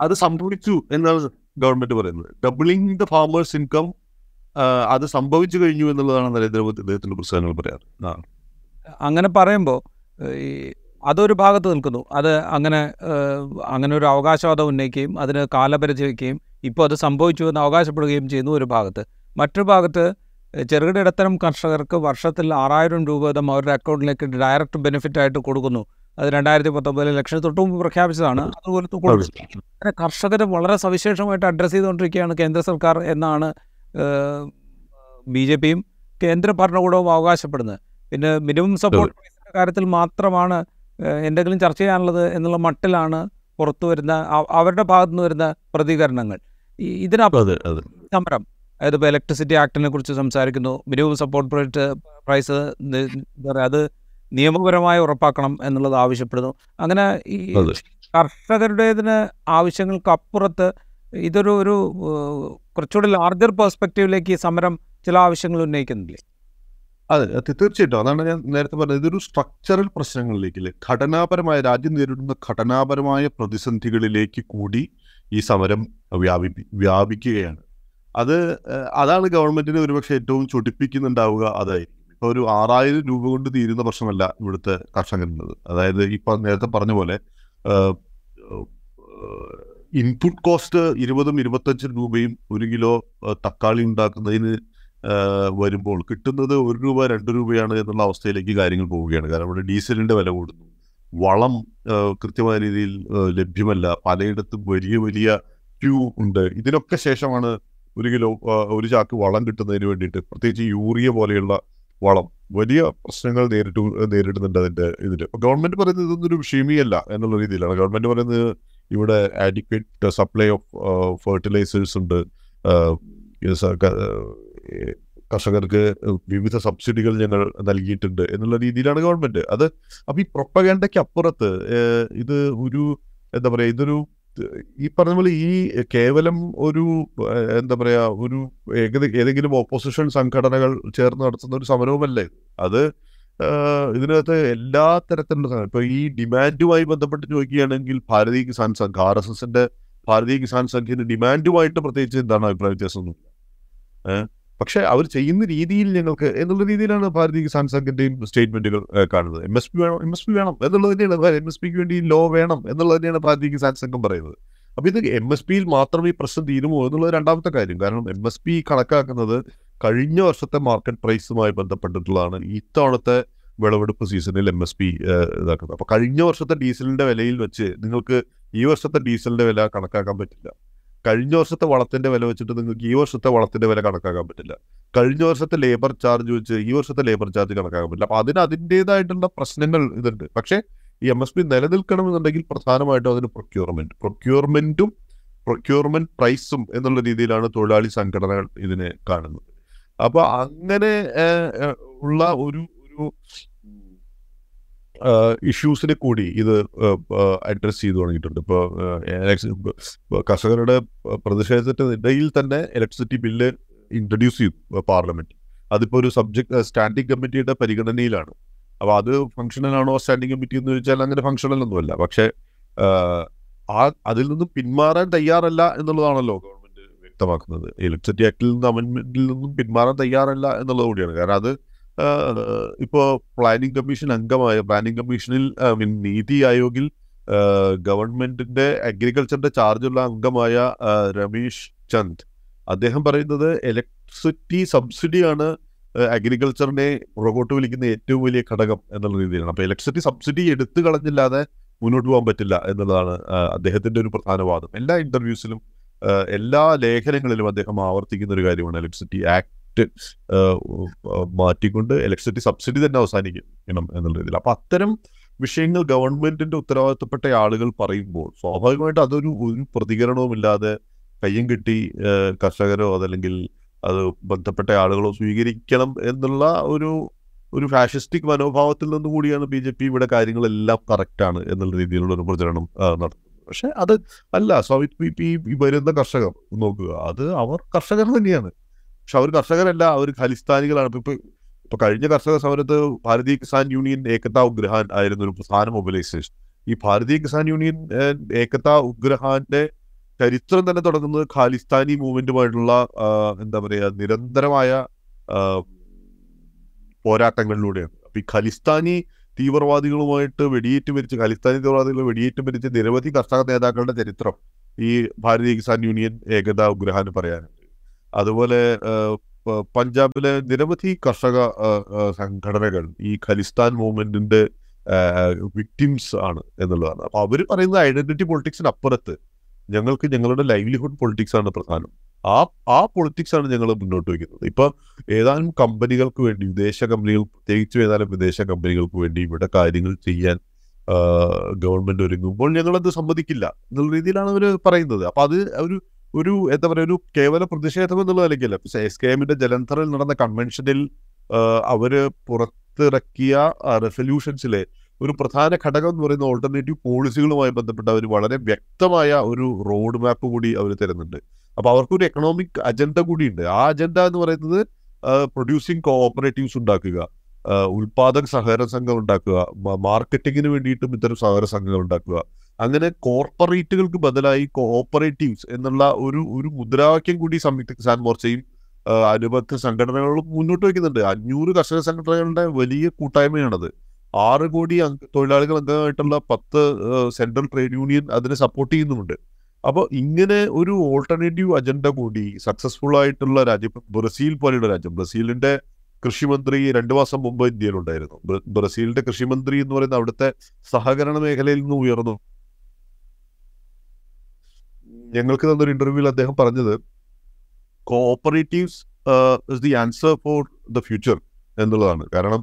അത് സംഭവിച്ചു എന്നാണ് ഗവൺമെന്റ് പറയുന്നത്. ഡബിളിംഗ് ദ ഫാമേഴ്സ് ഇൻകം അത് സംഭവിച്ചു കഴിഞ്ഞു എന്നുള്ളതാണ് നരേന്ദ്രമോദി അദ്ദേഹത്തിന്റെ പുസ്തകങ്ങൾ പറയാറ്. അങ്ങനെ പറയുമ്പോൾ ഈ അതൊരു ഭാഗത്ത് നിൽക്കുന്നു. അത് അങ്ങനെ അങ്ങനെ ഒരു അവകാശവാദം ഉന്നയിക്കുകയും അതിന് കാലപരിധി വയ്ക്കുകയും ഇപ്പോൾ അത് സംഭവിച്ചു എന്ന് അവകാശപ്പെടുകയും ചെയ്യുന്നു ഒരു ഭാഗത്ത്. മറ്റൊരു ഭാഗത്ത് ചെറുകിട ഇടത്തരം കർഷകർക്ക് വർഷത്തിൽ ആറായിരം രൂപ വീതം അവരുടെ അക്കൗണ്ടിലേക്ക് ഡയറക്റ്റ് ബെനിഫിറ്റ് ആയിട്ട് കൊടുക്കുന്നു. അത് രണ്ടായിരത്തി പത്തൊമ്പതിൽ ലക്ഷം തൊട്ട് മുമ്പ് പ്രഖ്യാപിച്ചതാണ്. അതുപോലെ അങ്ങനെ കർഷകരെ വളരെ സവിശേഷമായിട്ട് അഡ്രസ്സ് ചെയ്തുകൊണ്ടിരിക്കുകയാണ് കേന്ദ്ര സർക്കാർ എന്നാണ് ബി ജെ പിയും കേന്ദ്ര ഭരണകൂടവും അവകാശപ്പെടുന്നത്. പിന്നെ മിനിമം സപ്പോർട്ട് കാര്യത്തിൽ മാത്രമാണ് എന്തെങ്കിലും ചർച്ച ചെയ്യാനുള്ളത് എന്നുള്ള മട്ടിലാണ് പുറത്തു വരുന്ന അവരുടെ ഭാഗത്തുനിന്ന് വരുന്ന പ്രതികരണങ്ങൾ. ഇതിനപ്പുറം സമരം അതായത് ഇപ്പോൾ ഇലക്ട്രിസിറ്റി ആക്ടിനെ കുറിച്ച് സംസാരിക്കുന്നു. മിനിമം സപ്പോർട്ട് പ്രൈറ്റ് പ്രൈസ് എന്താ പറയുക അത് നിയമപരമായി ഉറപ്പാക്കണം എന്നുള്ളത് ആവശ്യപ്പെടുന്നു. അങ്ങനെ ഈ കർഷകരുടേതിന് ആവശ്യങ്ങൾക്ക് അപ്പുറത്ത് ഇതൊരു ഒരു കുറച്ചുകൂടി ലാർജർ പെർസ്പെക്റ്റീവിലേക്ക് ഈ സമരം ചില ആവശ്യങ്ങൾ ഉന്നയിക്കുന്നില്ലേ? അതെ തീർച്ചയായിട്ടും. അതാണ് ഞാൻ നേരത്തെ പറഞ്ഞത്. ഇതൊരു സ്ട്രക്ചറൽ പ്രശ്നങ്ങളിലേക്ക് അല്ലേ ഘടനാപരമായ രാജ്യം നേരിടുന്ന ഘടനാപരമായ പ്രതിസന്ധികളിലേക്ക് കൂടി ഈ സമരം വ്യാപി വ്യാപിക്കുകയാണ്. അത് അതാണ് ഗവൺമെന്റിനെ ഒരുപക്ഷെ ഏറ്റവും ചൊടിപ്പിക്കുന്നുണ്ടാവുക അതായി ഇപ്പൊ ഒരു ആറായിരം രൂപ കൊണ്ട് തീരുന്ന പ്രശ്നമല്ല ഇവിടുത്തെ കർഷകരുന്നത് അതായത് ഇപ്പൊ നേരത്തെ പറഞ്ഞ പോലെ ഇൻപുട്ട് കോസ്റ്റ് ഇരുപതും ഇരുപത്തഞ്ചും രൂപയും ഒരു കിലോ തക്കാളി ഉണ്ടാക്കുന്നതിന് വരുമ്പോൾ കിട്ടുന്നത് ഒരു രൂപ രണ്ട് രൂപയാണ് എന്നുള്ള അവസ്ഥയിലേക്ക് കാര്യങ്ങൾ പോവുകയാണ്. കാരണം ഇവിടെ ഡീസലിന്റെ വില കൂടുന്നു. വളം കൃത്യമായ രീതിയിൽ ലഭ്യമല്ല. പലയിടത്തും വലിയ വലിയ ക്യൂ ഉണ്ട്. ഇതിനൊക്കെ ശേഷമാണ് ഒരു കിലോ ഒരു ചാക്ക് വളം കിട്ടുന്നതിന് വേണ്ടിയിട്ട് പ്രത്യേകിച്ച് യൂറിയ പോലെയുള്ള വളം വലിയ പ്രശ്നങ്ങൾ നേരിട്ട് നേരിടുന്നുണ്ട് അതിന്റെ ഇതിൽ. ഗവൺമെന്റ് പറയുന്നത് ഇതൊന്നും ഒരു വിഷയമേ അല്ല എന്നുള്ള രീതിയിലാണ്. ഗവൺമെന്റ് പറയുന്നത് ഇവിടെ ആഡിക്വേറ്റ് സപ്ലൈ ഓഫ് ഫെർട്ടിലൈസേഴ്സ് ഉണ്ട്. കർഷകർക്ക് വിവിധ സബ്സിഡികൾ ഞങ്ങൾ നൽകിയിട്ടുണ്ട് എന്നുള്ള രീതിയിലാണ് ഗവൺമെന്റ് അത് അപ്പൊ ഈ പ്രൊപ്പഗാൻഡയ്ക്ക് അപ്പുറത്ത് ഇത് ഒരു എന്താ പറയുക ഇതൊരു ഈ പറഞ്ഞ പോലെ ഈ കേവലം ഒരു എന്താ പറയാ ഒരു ഏതെങ്കിലും ഓപ്പോസിഷൻ സംഘടനകൾ ചേർന്ന് നടത്തുന്ന ഒരു സമരവുമല്ലേ? അത് ഇതിനകത്ത് എല്ലാ തരത്തിലുള്ള ഇപ്പൊ ഈ ഡിമാൻഡുമായി ബന്ധപ്പെട്ട് ചോദിക്കുകയാണെങ്കിൽ ഭാരതീയ കിസാൻ സംഘ് ആർ എസ് എസിന്റെ ഭാരതീയ കിസാൻ സംഘിന്റെ ഡിമാൻഡുമായിട്ട് പ്രത്യേകിച്ച് എന്താണ് അഭിപ്രായ വ്യത്യാസമൊന്നുമില്ല ഏഹ് പക്ഷെ അവർ ചെയ്യുന്ന രീതിയിൽ ഞങ്ങൾക്ക് എന്നുള്ള രീതിയിലാണ് ഭാരതീയ കിസാൻ സംഘിന്റെയും സ്റ്റേറ്റ്മെന്റുകൾ കാണുന്നത്. എം എസ് പി വേണം എം എസ് പി വേണം എന്നുള്ളത് തന്നെയാണ്. എം എസ് പിക്ക് വേണ്ടി ലോ വേണം എന്നുള്ളത് തന്നെയാണ് ഭാരതീയ കിസാൻ സംഘം പറയുന്നത്. അപ്പോൾ ഇത് എം എസ് പിയിൽ മാത്രം ഈ പ്രശ്നം തീരുമോ എന്നുള്ളത് രണ്ടാമത്തെ കാര്യം. കാരണം എം എസ് പി കണക്കാക്കുന്നത് കഴിഞ്ഞ വർഷത്തെ മാർക്കറ്റ് പ്രൈസുമായി ബന്ധപ്പെട്ടിട്ടുള്ളതാണ് ഇത്തവണത്തെ വിളവെടുപ്പ് സീസണിൽ എം എസ് പി ഇതാക്കുന്നത്. അപ്പൊ കഴിഞ്ഞ വർഷത്തെ ഡീസലിന്റെ വിലയിൽ വെച്ച് നിങ്ങൾക്ക് ഈ വർഷത്തെ ഡീസലിന്റെ വില കണക്കാക്കാൻ പറ്റില്ല. കഴിഞ്ഞ വർഷത്തെ വളത്തിന്റെ വില വെച്ചിട്ട് നിങ്ങൾക്ക് ഈ വർഷത്തെ വളത്തിന്റെ വില കണക്കാക്കാൻ പറ്റില്ല. കഴിഞ്ഞ വർഷത്തെ ലേബർ ചാർജ് വെച്ച് ഈ വർഷത്തെ ലേബർ ചാർജ് കണക്കാക്കാൻ പറ്റില്ല. അപ്പൊ അതിന് അതിന്റെതായിട്ടുള്ള പ്രശ്നങ്ങൾ ഇതുണ്ട്. പക്ഷേ ഈ എം എസ് പി നിലനിൽക്കണമെന്നുണ്ടെങ്കിൽ പ്രധാനമായിട്ടും അതിന് പ്രൊക്യൂർമെന്റ് പ്രൊക്യൂർമെന്റും പ്രൊക്യൂർമെന്റ് പ്രൈസും എന്നുള്ള രീതിയിലാണ് തൊഴിലാളി സംഘടനകൾ ഇതിനെ കാണുന്നത്. അപ്പൊ അങ്ങനെ ഉള്ള ഒരു ഒരു ഇഷ്യൂസിനെ കൂടി ഇത് അഡ്രസ് ചെയ്തു തുടങ്ങിയിട്ടുണ്ട്. ഇപ്പോൾ കർഷകരുടെ പ്രതിഷേധത്തിന് ഇടയിൽ തന്നെ ഇലക്ട്രിസിറ്റി ബില്ല് ഇൻട്രൊഡ്യൂസ് ചെയ്തു പാർലമെന്റ് അതിപ്പോൾ ഒരു സബ്ജക്ട് സ്റ്റാൻഡിംഗ് കമ്മിറ്റിയുടെ പരിഗണനയിലാണ്. അപ്പോൾ അത് ഫംഗ്ഷണൽ ആണോ സ്റ്റാൻഡിംഗ് കമ്മിറ്റി എന്ന് ചോദിച്ചാൽ അങ്ങനെ ഫംഗ്ഷണൽ ഒന്നുമല്ല പക്ഷേ ആ അതിൽ നിന്നും പിന്മാറാൻ തയ്യാറല്ല എന്നുള്ളതാണല്ലോ ഗവൺമെന്റ് വ്യക്തമാക്കുന്നത്. ഇലക്ട്രിസിറ്റി ആക്ടിൽ നിന്നും അമെന്റ്മെന്റിൽ നിന്നും പിന്മാറാൻ തയ്യാറല്ല എന്നുള്ളത് കൂടിയാണ്. കാരണം അത് ആഹ്, ഇപ്പോ പ്ലാനിംഗ് കമ്മീഷൻ അംഗമായ പ്ലാനിംഗ് കമ്മീഷനിൽ ഐ മീൻ നീതി ആയോഗിൽ ഗവൺമെന്റിന്റെ അഗ്രികൾച്ചറിന്റെ ചാർജുള്ള അംഗമായ രമേഷ് ചന്ദ്. അദ്ദേഹം പറയുന്നത് ഇലക്ട്രിസിറ്റി സബ്സിഡിയാണ് അഗ്രികൾച്ചറിനെ പുറകോട്ട് വിളിക്കുന്ന ഏറ്റവും വലിയ ഘടകം എന്നുള്ള രീതിയിലാണ്. അപ്പൊ ഇലക്ട്രിസിറ്റി സബ്സിഡി എടുത്തു കളഞ്ഞില്ലാതെ മുന്നോട്ട് പോകാൻ പറ്റില്ല എന്നുള്ളതാണ് അദ്ദേഹത്തിന്റെ ഒരു പ്രധാന വാദം. എല്ലാ ഇന്റർവ്യൂസിലും എല്ലാ ലേഖനങ്ങളിലും അദ്ദേഹം ആവർത്തിക്കുന്ന ഒരു കാര്യമാണ് ഇലക്ട്രിസിറ്റി ആക്ട് മാറ്റിക്കൊണ്ട് ഇലക്ട്രിസിറ്റി സബ്സിഡി തന്നെ അവസാനിക്കണം എന്നുള്ള രീതിയിൽ. അപ്പൊ അത്തരം വിഷയങ്ങൾ ഗവൺമെന്റിന്റെ ഉത്തരവാദിത്തപ്പെട്ട ആളുകൾ പറയുമ്പോൾ സ്വാഭാവികമായിട്ട് അതൊരു ഒരു പ്രതികരണവുമില്ലാതെ കയ്യും കിട്ടി കർഷകരോ അതല്ലെങ്കിൽ അത് ബന്ധപ്പെട്ട ആളുകളോ സ്വീകരിക്കണം എന്നുള്ള ഒരു ഒരു ഫാഷിസ്റ്റിക് മനോഭാവത്തിൽ നിന്ന് കൂടിയാണ് ബി ജെ പി ഇവിടെ കാര്യങ്ങളെല്ലാം കറക്റ്റാണ് എന്നുള്ള രീതിയിലുള്ള ഒരു പ്രചരണം നടത്തുന്നത്. പക്ഷെ അത് അല്ല സ്വാമി വരുന്ന കർഷകർ നോക്കുക അത് അവർ കർഷകർ തന്നെയാണ്. പക്ഷെ അവർ കർഷകരല്ല അവർ ഖലിസ്ഥാനികളാണ്. ഇപ്പൊ ഇപ്പൊ കഴിഞ്ഞ കർഷക സമരത്ത് ഭാരതീയ കിസാൻ യൂണിയൻ ഏകതാ ഉഗ്രഹാൻ ആയിരുന്നു ഒരു പ്രധാന മൊബിലൈസേഷൻ. ഈ ഭാരതീയ കിസാൻ യൂണിയൻ ഏകതാ ഉഗ്രഹാന്റെ ചരിത്രം തന്നെ തുടങ്ങുന്നത് ഖാലിസ്ഥാനി മൂവ്മെന്റുമായിട്ടുള്ള എന്താ പറയാ നിരന്തരമായ പോരാട്ടങ്ങളിലൂടെയാണ്. അപ്പൊ ഈ ഖലിസ്ഥാനി തീവ്രവാദികളുമായിട്ട് വെടിയേറ്റ് മരിച്ച് ഖലിസ്ഥാനി തീവ്രവാദികൾ വെടിയേറ്റ് മരിച്ച നിരവധി കർഷക നേതാക്കളുടെ ചരിത്രം ഈ ഭാരതീയ കിസാൻ യൂണിയൻ ഏകതാ ഉഗ്രഹാന് പറയാനുണ്ട് അതുപോലെ പഞ്ചാബിലെ നിരവധി കർഷക സംഘടനകൾ ഈ ഖലിസ്ഥാൻ മൂവ്മെന്റിന്റെ വിക്ടിംസ് ആണ് എന്നുള്ളതാണ്. അപ്പൊ അവർ പറയുന്നത് ഐഡന്റിറ്റി പൊളിറ്റിക്സിന് അപ്പുറത്ത്. ഞങ്ങൾക്ക് ഞങ്ങളുടെ ലൈവ്ലിഹുഡ് പൊളിറ്റിക്സ് ആണ് പ്രധാനം. ആ ആ പൊളിറ്റിക്സ് ആണ് ഞങ്ങൾ മുന്നോട്ട് വയ്ക്കുന്നത്. ഇപ്പൊ ഏതാനും കമ്പനികൾക്ക് വേണ്ടി വിദേശ കമ്പനികൾ പ്രത്യേകിച്ചും ഏതാനും വിദേശ കമ്പനികൾക്ക് വേണ്ടി ഇവിടെ കാര്യങ്ങൾ ചെയ്യാൻ ഗവൺമെന്റ് ഒരുങ്ങുമ്പോൾ ഞങ്ങളത് സമ്മതിക്കില്ല എന്നുള്ള രീതിയിലാണ് അവർ പറയുന്നത്. അപ്പൊ അത് ഒരു ഒരു എന്താ പറയുക ഒരു കേവല പ്രതിഷേധം എന്നുള്ള നിലയ്ക്കല്ല എസ് കെ എമ്മിന്റെ ജലന്ധറിൽ നടന്ന കൺവെൻഷനിൽ അവർ പുറത്തിറക്കിയ റെസൊല്യൂഷൻസിലെ ഒരു പ്രധാന ഘടകം എന്ന് പറയുന്ന ഓൾട്ടർനേറ്റീവ് പോളിസികളുമായി ബന്ധപ്പെട്ട് അവർ വളരെ വ്യക്തമായ ഒരു റോഡ് മാപ്പ് കൂടി അവർ തരുന്നുണ്ട്. അപ്പൊ അവർക്കൊരു എക്കണോമിക് അജണ്ട കൂടിയുണ്ട്. ആ അജണ്ട എന്ന് പറയുന്നത് പ്രൊഡ്യൂസിങ് കോഓപ്പറേറ്റീവ്സ് ഉണ്ടാക്കുക ഉൽപാദക സഹകരണ സംഘം ഉണ്ടാക്കുക മാർക്കറ്റിങ്ങിന് വേണ്ടിയിട്ടും ഇത്തരം സഹകരണ സംഘങ്ങൾ ഉണ്ടാക്കുക. അങ്ങനെ കോർപ്പറേറ്റുകൾക്ക് ബദലായി കോഓപ്പറേറ്റീവ്സ് എന്നുള്ള ഒരു ഒരു മുദ്രാവാക്യം കൂടി സംയുക്ത കിസാൻ മോർച്ചയും അനുബന്ധ സംഘടനകളും മുന്നോട്ട് വയ്ക്കുന്നുണ്ട്. അഞ്ഞൂറ് കർഷക സംഘടനകളുടെ വലിയ കൂട്ടായ്മയാണത്. ആറ് കോടി തൊഴിലാളികൾ അംഗമായിട്ടുള്ള പത്ത് സെൻട്രൽ ട്രേഡ് യൂണിയൻ അതിനെ സപ്പോർട്ട് ചെയ്യുന്നുമുണ്ട്. അപ്പോൾ ഇങ്ങനെ ഒരു ഓൾട്ടർനേറ്റീവ് അജണ്ട കൂടി സക്സസ്ഫുൾ ആയിട്ടുള്ള രാജ്യം ബ്രസീൽ പോലെയുള്ള രാജ്യം. ബ്രസീലിന്റെ കൃഷിമന്ത്രി രണ്ടു മാസം മുമ്പ് ഇന്ത്യയിലുണ്ടായിരുന്നു. ബ്ര- ബ്രസീലിന്റെ കൃഷിമന്ത്രി എന്ന് പറയുന്ന അവിടുത്തെ സഹകരണ മേഖലയിൽ നിന്ന് ഉയർന്നു. ഞങ്ങൾക്ക് തന്നൊരു ഇന്റർവ്യൂവിൽ അദ്ദേഹം പറഞ്ഞത് cooperatives is the answer for the future എന്നുള്ളതാണ്. കാരണം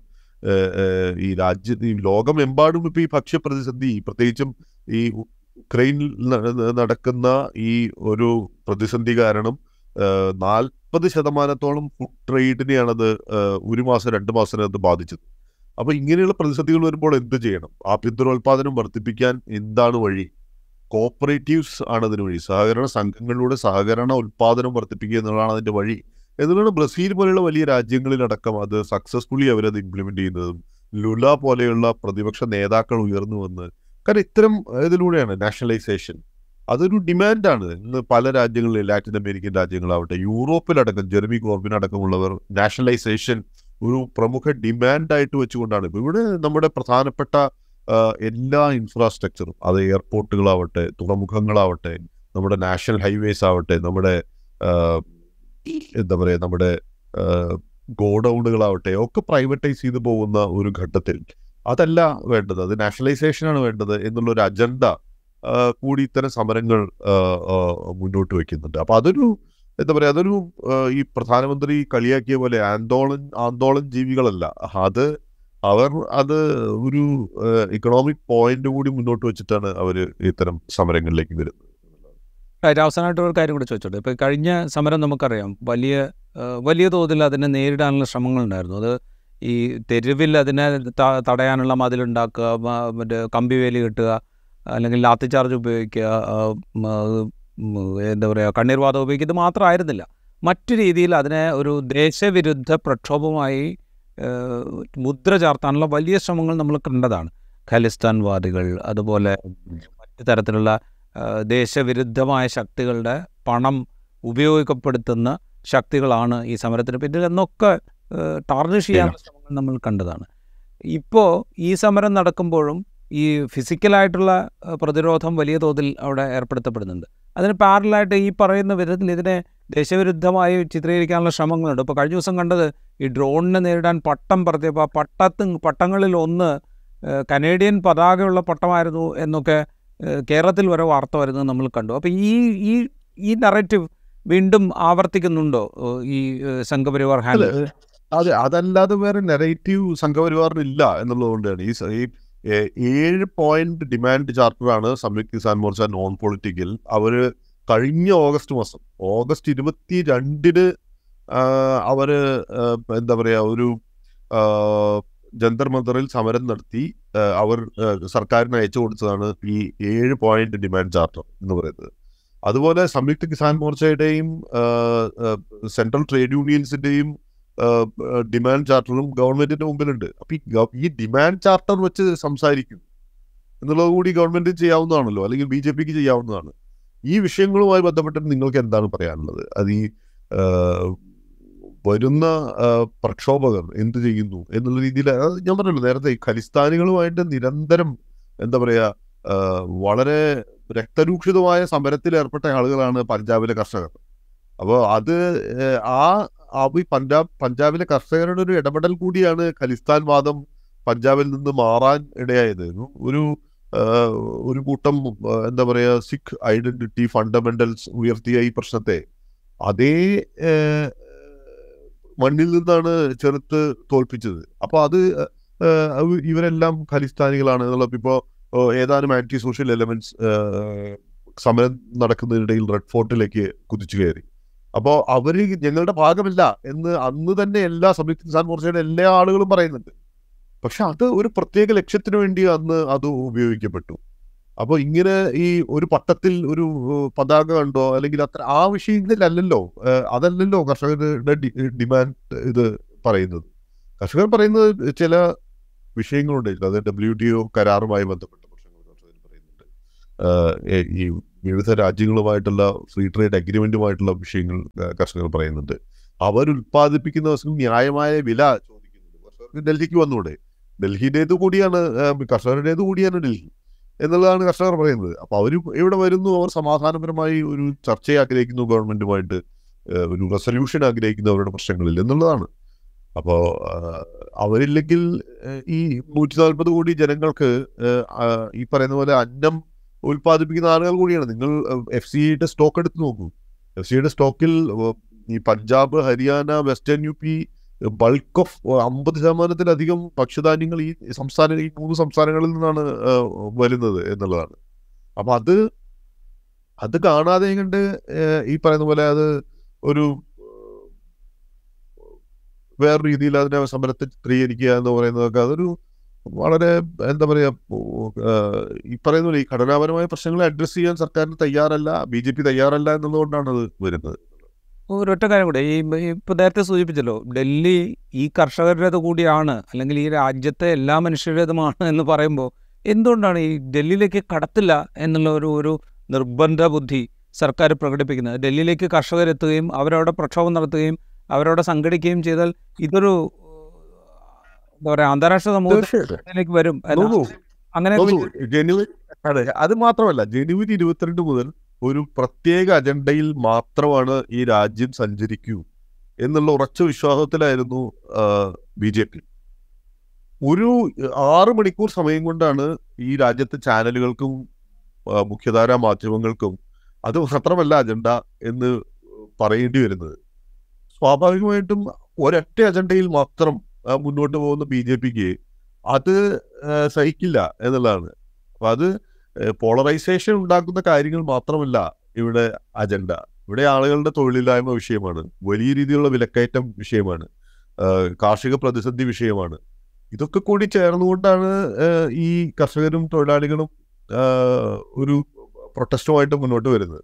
ഈ രാജ്യത്ത് ഈ ലോകമെമ്പാടും ഇപ്പൊ ഈ ഭക്ഷ്യപ്രതിസന്ധി പ്രത്യേകിച്ചും ഈ ഉക്രൈനിൽ നടക്കുന്ന ഈ ഒരു പ്രതിസന്ധി കാരണം നാൽപ്പത് ശതമാനത്തോളം ഫുഡ് ട്രേഡിനെയാണത് ഒരു മാസം രണ്ട് മാസത്തിനകത്ത് ബാധിച്ചത്. അപ്പോൾ ഇങ്ങനെയുള്ള പ്രതിസന്ധികൾ വരുമ്പോൾ എന്ത് ചെയ്യണം? ആഭ്യന്തരോൽപാദനം വർദ്ധിപ്പിക്കാൻ എന്താണ് വഴി? കോപ്പറേറ്റീവ്സ് ആണ് അതിന് വഴി. സഹകരണ സംഘങ്ങളിലൂടെ സഹകരണ ഉൽപ്പാദനം വർദ്ധിപ്പിക്കുക എന്നുള്ളതാണ് അതിന്റെ വഴി. എന്നുള്ളതാണ് ബ്രസീൽ പോലെയുള്ള വലിയ രാജ്യങ്ങളിലടക്കം അത് സക്സസ്ഫുള്ളി അവരത് ഇംപ്ലിമെന്റ് ചെയ്യുന്നതും ലുല പോലെയുള്ള പ്രതിപക്ഷ നേതാക്കൾ ഉയർന്നു വന്ന് കാരണം ഇത്തരം ഇതിലൂടെയാണ് നാഷണലൈസേഷൻ അതൊരു ഡിമാൻഡാണ് ഇന്ന് പല രാജ്യങ്ങളിൽ ലാറ്റിൻ അമേരിക്കൻ രാജ്യങ്ങളാവട്ടെ യൂറോപ്പിലടക്കം ജെർമി കോർബിനടക്കമുള്ളവർ നാഷണലൈസേഷൻ ഒരു പ്രമുഖ ഡിമാൻഡായിട്ട് വെച്ചുകൊണ്ടാണ്. ഇവിടെ നമ്മുടെ പ്രധാനപ്പെട്ട എല്ലാ ഇൻഫ്രാസ്ട്രക്ചറും അത് എയർപോർട്ടുകളാവട്ടെ തുറമുഖങ്ങളാവട്ടെ നമ്മുടെ നാഷണൽ ഹൈവേസ് ആവട്ടെ നമ്മുടെ എന്താ പറയുക നമ്മുടെ ഗോഡൌണുകളാവട്ടെ ഒക്കെ പ്രൈവറ്റൈസ് ചെയ്തു പോകുന്ന ഒരു ഘട്ടത്തിൽ അതല്ല വേണ്ടത്. അത് നാഷണലൈസേഷനാണ് വേണ്ടത് എന്നുള്ളൊരു അജണ്ട കൂടി ഇത്തരം സമരങ്ങൾ മുന്നോട്ട് വെക്കുന്നുണ്ട്. അപ്പൊ അതൊരു എന്താ പറയുക അതൊരു ഈ പ്രധാനമന്ത്രി കളിയാക്കിയ പോലെ ആന്തോളൻ ആന്തോളൻ ജീവികളല്ല. അത് അവർ അത് ഒരു ഇക്കണോമിക് പോയിന്റ് കൂടി മുന്നോട്ട് വെച്ചിട്ടാണ് അവർ ഇത്തരം സമരങ്ങളിലേക്ക് വരുന്നത്. റൈറ്റ് അവസാനമായിട്ട് ഒരു കാര്യം കൂടി ചോദിച്ചോട്ടെ. ഇപ്പോൾ കഴിഞ്ഞ സമരം നമുക്കറിയാം. വലിയ വലിയ തോതിൽ അതിനെ നേരിടാനുള്ള ശ്രമങ്ങൾ ഉണ്ടായിരുന്നു അത് ഈ തെരുവിൽ അതിനെ തടയാനുള്ള മതിലുണ്ടാക്കുക മറ്റേ കമ്പിവേലി കെട്ടുക അല്ലെങ്കിൽ ലാത്തി ചാർജ് ഉപയോഗിക്കുക എന്താ പറയുക കണ്ണീർവാദം ഉപയോഗിക്കുക ഇത് മാത്രമായിരുന്നില്ല. മറ്റു രീതിയിൽ അതിനെ ഒരു ദേശവിരുദ്ധ പ്രക്ഷോഭമായി മുദ്ര ചാർത്താനുള്ള വലിയ ശ്രമങ്ങൾ നമ്മൾ കണ്ടതാണ്. ഖലിസ്ഥാൻവാദികൾ അതുപോലെ മറ്റു തരത്തിലുള്ള ദേശവിരുദ്ധമായ ശക്തികളുടെ പണം ഉപയോഗപ്പെടുത്തുന്ന ശക്തികളാണ് ഈ സമരത്തിന് പിന്നിൽ എന്നൊക്കെ ടാർണിഷ് ചെയ്യാനുള്ള ശ്രമങ്ങൾ നമ്മൾ കണ്ടതാണ്. ഇപ്പോൾ ഈ സമരം നടക്കുമ്പോഴും ഈ ഫിസിക്കലായിട്ടുള്ള പ്രതിരോധം വലിയ തോതിൽ അവിടെ ഏർപ്പെടുത്തപ്പെടുന്നുണ്ട്. അതിന് പാരലായിട്ട് ഈ പറയുന്ന വിധത്തിൽ ഇതിനെ ദേശവിരുദ്ധമായി ചിത്രീകരിക്കാനുള്ള ശ്രമങ്ങളുണ്ട്. ഇപ്പോൾ കഴിഞ്ഞ ദിവസം കണ്ടത് ഈ ഡ്രോണിനെ നേരിടാൻ പട്ടം പറത്തിയപ്പോൾ ആ പട്ടത്ത് പട്ടങ്ങളിൽ ഒന്ന് കനേഡിയൻ പതാകയുള്ള പട്ടമായിരുന്നു എന്നൊക്കെ കേരളത്തിൽ വരെ വാർത്ത വരുന്നത് നമ്മൾ കണ്ടു. അപ്പോൾ ഈ ഈ ഈ നറേറ്റീവ് വീണ്ടും ആവർത്തിക്കുന്നുണ്ടോ ഈ സംഘപരിവാർ ഹാൻഡ് അതെ അതല്ലാതെ വേറെ നെറേറ്റീവ് സംഘപരിവാറിനില്ല എന്നുള്ളതുകൊണ്ടാണ് ഈ ഈ ഏഴ് പോയിന്റ് ഡിമാൻഡ് ചാർട്ടറാണ് സംയുക്ത കിസാൻ മോർച്ച നോൺ പൊളിറ്റിക്കൽ അവർ കഴിഞ്ഞ ഓഗസ്റ്റ് മാസം ഓഗസ്റ്റ് ഇരുപത്തി രണ്ടിന് അവർ എന്താ പറയാ ഒരു ജന്തർ മന്ദറിൽ സമരം നടത്തി അവർ സർക്കാരിന് അയച്ചു കൊടുത്തതാണ് ഈ ഏഴ് പോയിന്റ് ഡിമാൻഡ് ചാർട്ടർ എന്ന് പറയുന്നത്. അതുപോലെ സംയുക്ത കിസാൻ മോർച്ചയുടെയും സെൻട്രൽ ട്രേഡ് യൂണിയൻസിന്റെയും ഡിമാൻഡ് ചാർട്ടറും ഗവൺമെന്റിന്റെ മുമ്പിലുണ്ട്. അപ്പൊ ഈ ഡിമാൻഡ് ചാർട്ടർ വെച്ച് സംസാരിക്കും. എന്നുള്ളത് കൂടി ഗവൺമെന്റ് ചെയ്യാവുന്നതാണല്ലോ. അല്ലെങ്കിൽ ബി ജെ പിക്ക് ചെയ്യാവുന്നതാണ്. ഈ വിഷയങ്ങളുമായി ബന്ധപ്പെട്ട് നിങ്ങൾക്ക് എന്താണ് പറയാനുള്ളത്? അത് ഈ വരുന്ന പ്രക്ഷോഭകർ എന്ത് ചെയ്യുന്നു എന്നുള്ള രീതിയിൽ ഞാൻ പറഞ്ഞല്ലോ നേരത്തെ ഖലിസ്ഥാനികളുമായിട്ട് നിരന്തരം എന്താ പറയുക വളരെ രക്തരൂക്ഷിതമായ സമരത്തിൽ ഏർപ്പെട്ട ആളുകളാണ് പഞ്ചാബിലെ കർഷകർ. അപ്പോൾ അത് ആ ഈ പഞ്ചാബ് പഞ്ചാബിലെ കർഷകരുടെ ഒരു ഇടപെടൽ കൂടിയാണ് ഖലിസ്ഥാൻ വാദം പഞ്ചാബിൽ നിന്ന് മാറാൻ ഇടയായത്. ഒരു ഒരു കൂട്ടം എന്താ പറയുക സിഖ് ഐഡന്റിറ്റി ഫണ്ടമെന്റൽസ് ഉയർത്തിയ ഈ പ്രശ്നത്തെ. അതേ മണ്ണിൽ നിന്നാണ് ചെറുത്ത് തോൽപ്പിച്ചത്. അപ്പൊ അത് ഇവരെല്ലാം ഖലിസ്ഥാനികളാണ് എന്നുള്ള ഇപ്പോൾ ഏതാനും ആന്റി സോഷ്യൽ എലമെന്റ്സ് സമരം നടക്കുന്നതിനിടയിൽ റെഡ് ഫോർട്ടിലേക്ക് കുതിച്ചു കയറി. അപ്പോൾ അവർ ഞങ്ങളുടെ ഭാഗമില്ല എന്ന് അന്ന് തന്നെ എല്ലാ സംയുക്ത കിസാൻ മോർച്ചയുടെ എല്ലാ ആളുകളും പറയുന്നുണ്ട്. പക്ഷെ അത് ഒരു പ്രത്യേക ലക്ഷ്യത്തിന് വേണ്ടി അന്ന് അത് ഉപയോഗിക്കപ്പെട്ടു. അപ്പോൾ ഇങ്ങനെ ഈ ഒരു പട്ടത്തിൽ ഒരു പതാക കണ്ടോ? അല്ലെങ്കിൽ അത്ര ആ വിഷയത്തിലല്ലല്ലോ അതല്ലല്ലോ കർഷകരുടെ ഡിമാൻഡ് ഇത് പറയുന്നത്. കർഷകർ പറയുന്നത് ചില വിഷയങ്ങളുണ്ട് അത് ഡബ്ല്യു ടി ഒ കരാറുമായി ബന്ധപ്പെട്ട പ്രശ്നങ്ങൾ കർഷകർ പറയുന്നുണ്ട്. ഈ വിവിധ രാജ്യങ്ങളുമായിട്ടുള്ള ഫ്രീ ട്രേഡ് അഗ്രിമെന്റുമായിട്ടുള്ള വിഷയങ്ങൾ കർഷകർ പറയുന്നുണ്ട്. അവർ ഉൽപ്പാദിപ്പിക്കുന്ന വസ്തു ന്യായമായ വില ചോദിക്കുന്നുണ്ട്. കർഷകർക്ക് ഡൽഹിക്ക് വന്നൂടെ? ഡൽഹിയുടേത് കൂടിയാണ് കർഷകരുടേത് കൂടിയാണ് ഡൽഹി എന്നുള്ളതാണ് കർഷകർ പറയുന്നത്. അപ്പൊ അവർ ഇവിടെ വരുന്നു അവർ സമാധാനപരമായി ഒരു ചർച്ചയെ ആഗ്രഹിക്കുന്നു ഗവൺമെന്റുമായിട്ട് ഒരു റെസൊല്യൂഷൻ ആഗ്രഹിക്കുന്നു അവരുടെ പ്രശ്നങ്ങളിൽ എന്നുള്ളതാണ്. അപ്പോൾ അവരില്ലെങ്കിൽ ഈ നൂറ്റി നാൽപ്പത് കോടി ജനങ്ങൾക്ക് ഈ പറയുന്ന പോലെ അന്നം ഉൽപ്പാദിപ്പിക്കുന്ന ആളുകൾ കൂടിയാണ്. നിങ്ങൾ എഫ് സിയുടെ സ്റ്റോക്ക് എടുത്ത് നോക്കൂ. എഫ് സിയുടെ സ്റ്റോക്കിൽ ഈ Punjab Haryana western U P bulk of അമ്പത് ശതമാനത്തിലധികം ഭക്ഷ്യധാന്യങ്ങൾ ഈ സംസ്ഥാന ഈ മൂന്ന് സംസ്ഥാനങ്ങളിൽ നിന്നാണ് വരുന്നത് എന്നുള്ളതാണ്. അപ്പം അത് അത് കാണാതെ കണ്ട് ഈ പറയുന്ന പോലെ അത് ഒരു വേറെ രീതിയിൽ അതിനെ സമരത്തെ ചിത്രീകരിക്കുക എന്ന് പറയുന്നതൊക്കെ അതൊരു വളരെ എന്താ പറയുക ഈ പറയുന്ന പോലെ ഈ ഘടനാപരമായ പ്രശ്നങ്ങളെ അഡ്രസ്സ് ചെയ്യാൻ സർക്കാരിന് തയ്യാറല്ല ബി ജെ പി തയ്യാറല്ല എന്നുള്ളതുകൊണ്ടാണ് അത് വരുന്നത്. ഒരൊറ്റ കാര്യം കൂടെ. ഈ ഇപ്പോൾ നേരത്തെ സൂചിപ്പിച്ചല്ലോ ഡൽഹി ഈ കർഷകരുടേത് കൂടിയാണ് അല്ലെങ്കിൽ ഈ രാജ്യത്തെ എല്ലാ മനുഷ്യരുടേതുമാണ് എന്ന് പറയുമ്പോൾ എന്തുകൊണ്ടാണ് ഈ ഡൽഹിയിലേക്ക് കടത്തില്ല എന്നുള്ള ഒരു ഒരു നിർബന്ധ ബുദ്ധി സർക്കാർ പ്രകടിപ്പിക്കുന്നത്? ഡൽഹിയിലേക്ക് കർഷകരെത്തുകയും അവരവിടെ പ്രക്ഷോഭം നടത്തുകയും അവരവിടെ സംഘടിക്കുകയും ചെയ്താൽ ഇതൊരു എന്താ പറയുക അന്താരാഷ്ട്ര സമൂഹത്തിലേക്ക് വരും. അങ്ങനെ അതെ അത് മാത്രമല്ല. ജനുവരി ഇരുപത്തിരണ്ട് മുതൽ ഒരു പ്രത്യേക അജണ്ടയിൽ മാത്രമാണ് ഈ രാജ്യം സഞ്ചരിക്കൂ എന്നുള്ള ഉറച്ച വിശ്വാസത്തിലായിരുന്നു ബി ജെ പി. ഒരു ആറ് മണിക്കൂർ സമയം കൊണ്ടാണ് ഈ രാജ്യത്തെ ചാനലുകൾക്കും മുഖ്യധാരാ മാധ്യമങ്ങൾക്കും അത് മാത്രമല്ല അജണ്ട എന്ന് പറയേണ്ടി വരുന്നത്. സ്വാഭാവികമായിട്ടും ഒരൊറ്റ അജണ്ടയിൽ മാത്രം മുന്നോട്ട് പോകുന്ന ബി ജെ പിക്ക് അത് സഹിക്കില്ല എന്നുള്ളതാണ്. അപ്പം അത് പോളറൈസേഷൻ ഉണ്ടാക്കുന്ന കാര്യങ്ങൾ മാത്രമല്ല ഇവിടെ അജണ്ട ഇവിടെ ആളുകളുടെ തൊഴിലില്ലായ്മ വിഷയമാണ്. വലിയ രീതിയിലുള്ള വിലക്കയറ്റം വിഷയമാണ്. കാർഷിക പ്രതിസന്ധി വിഷയമാണ്. ഇതൊക്കെ കൂടി ചേർന്നുകൊണ്ടാണ് ഈ കർഷകരും തൊഴിലാളികളും ഒരു പ്രൊട്ടസ്റ്റുമായിട്ട് മുന്നോട്ട് വരുന്നത്.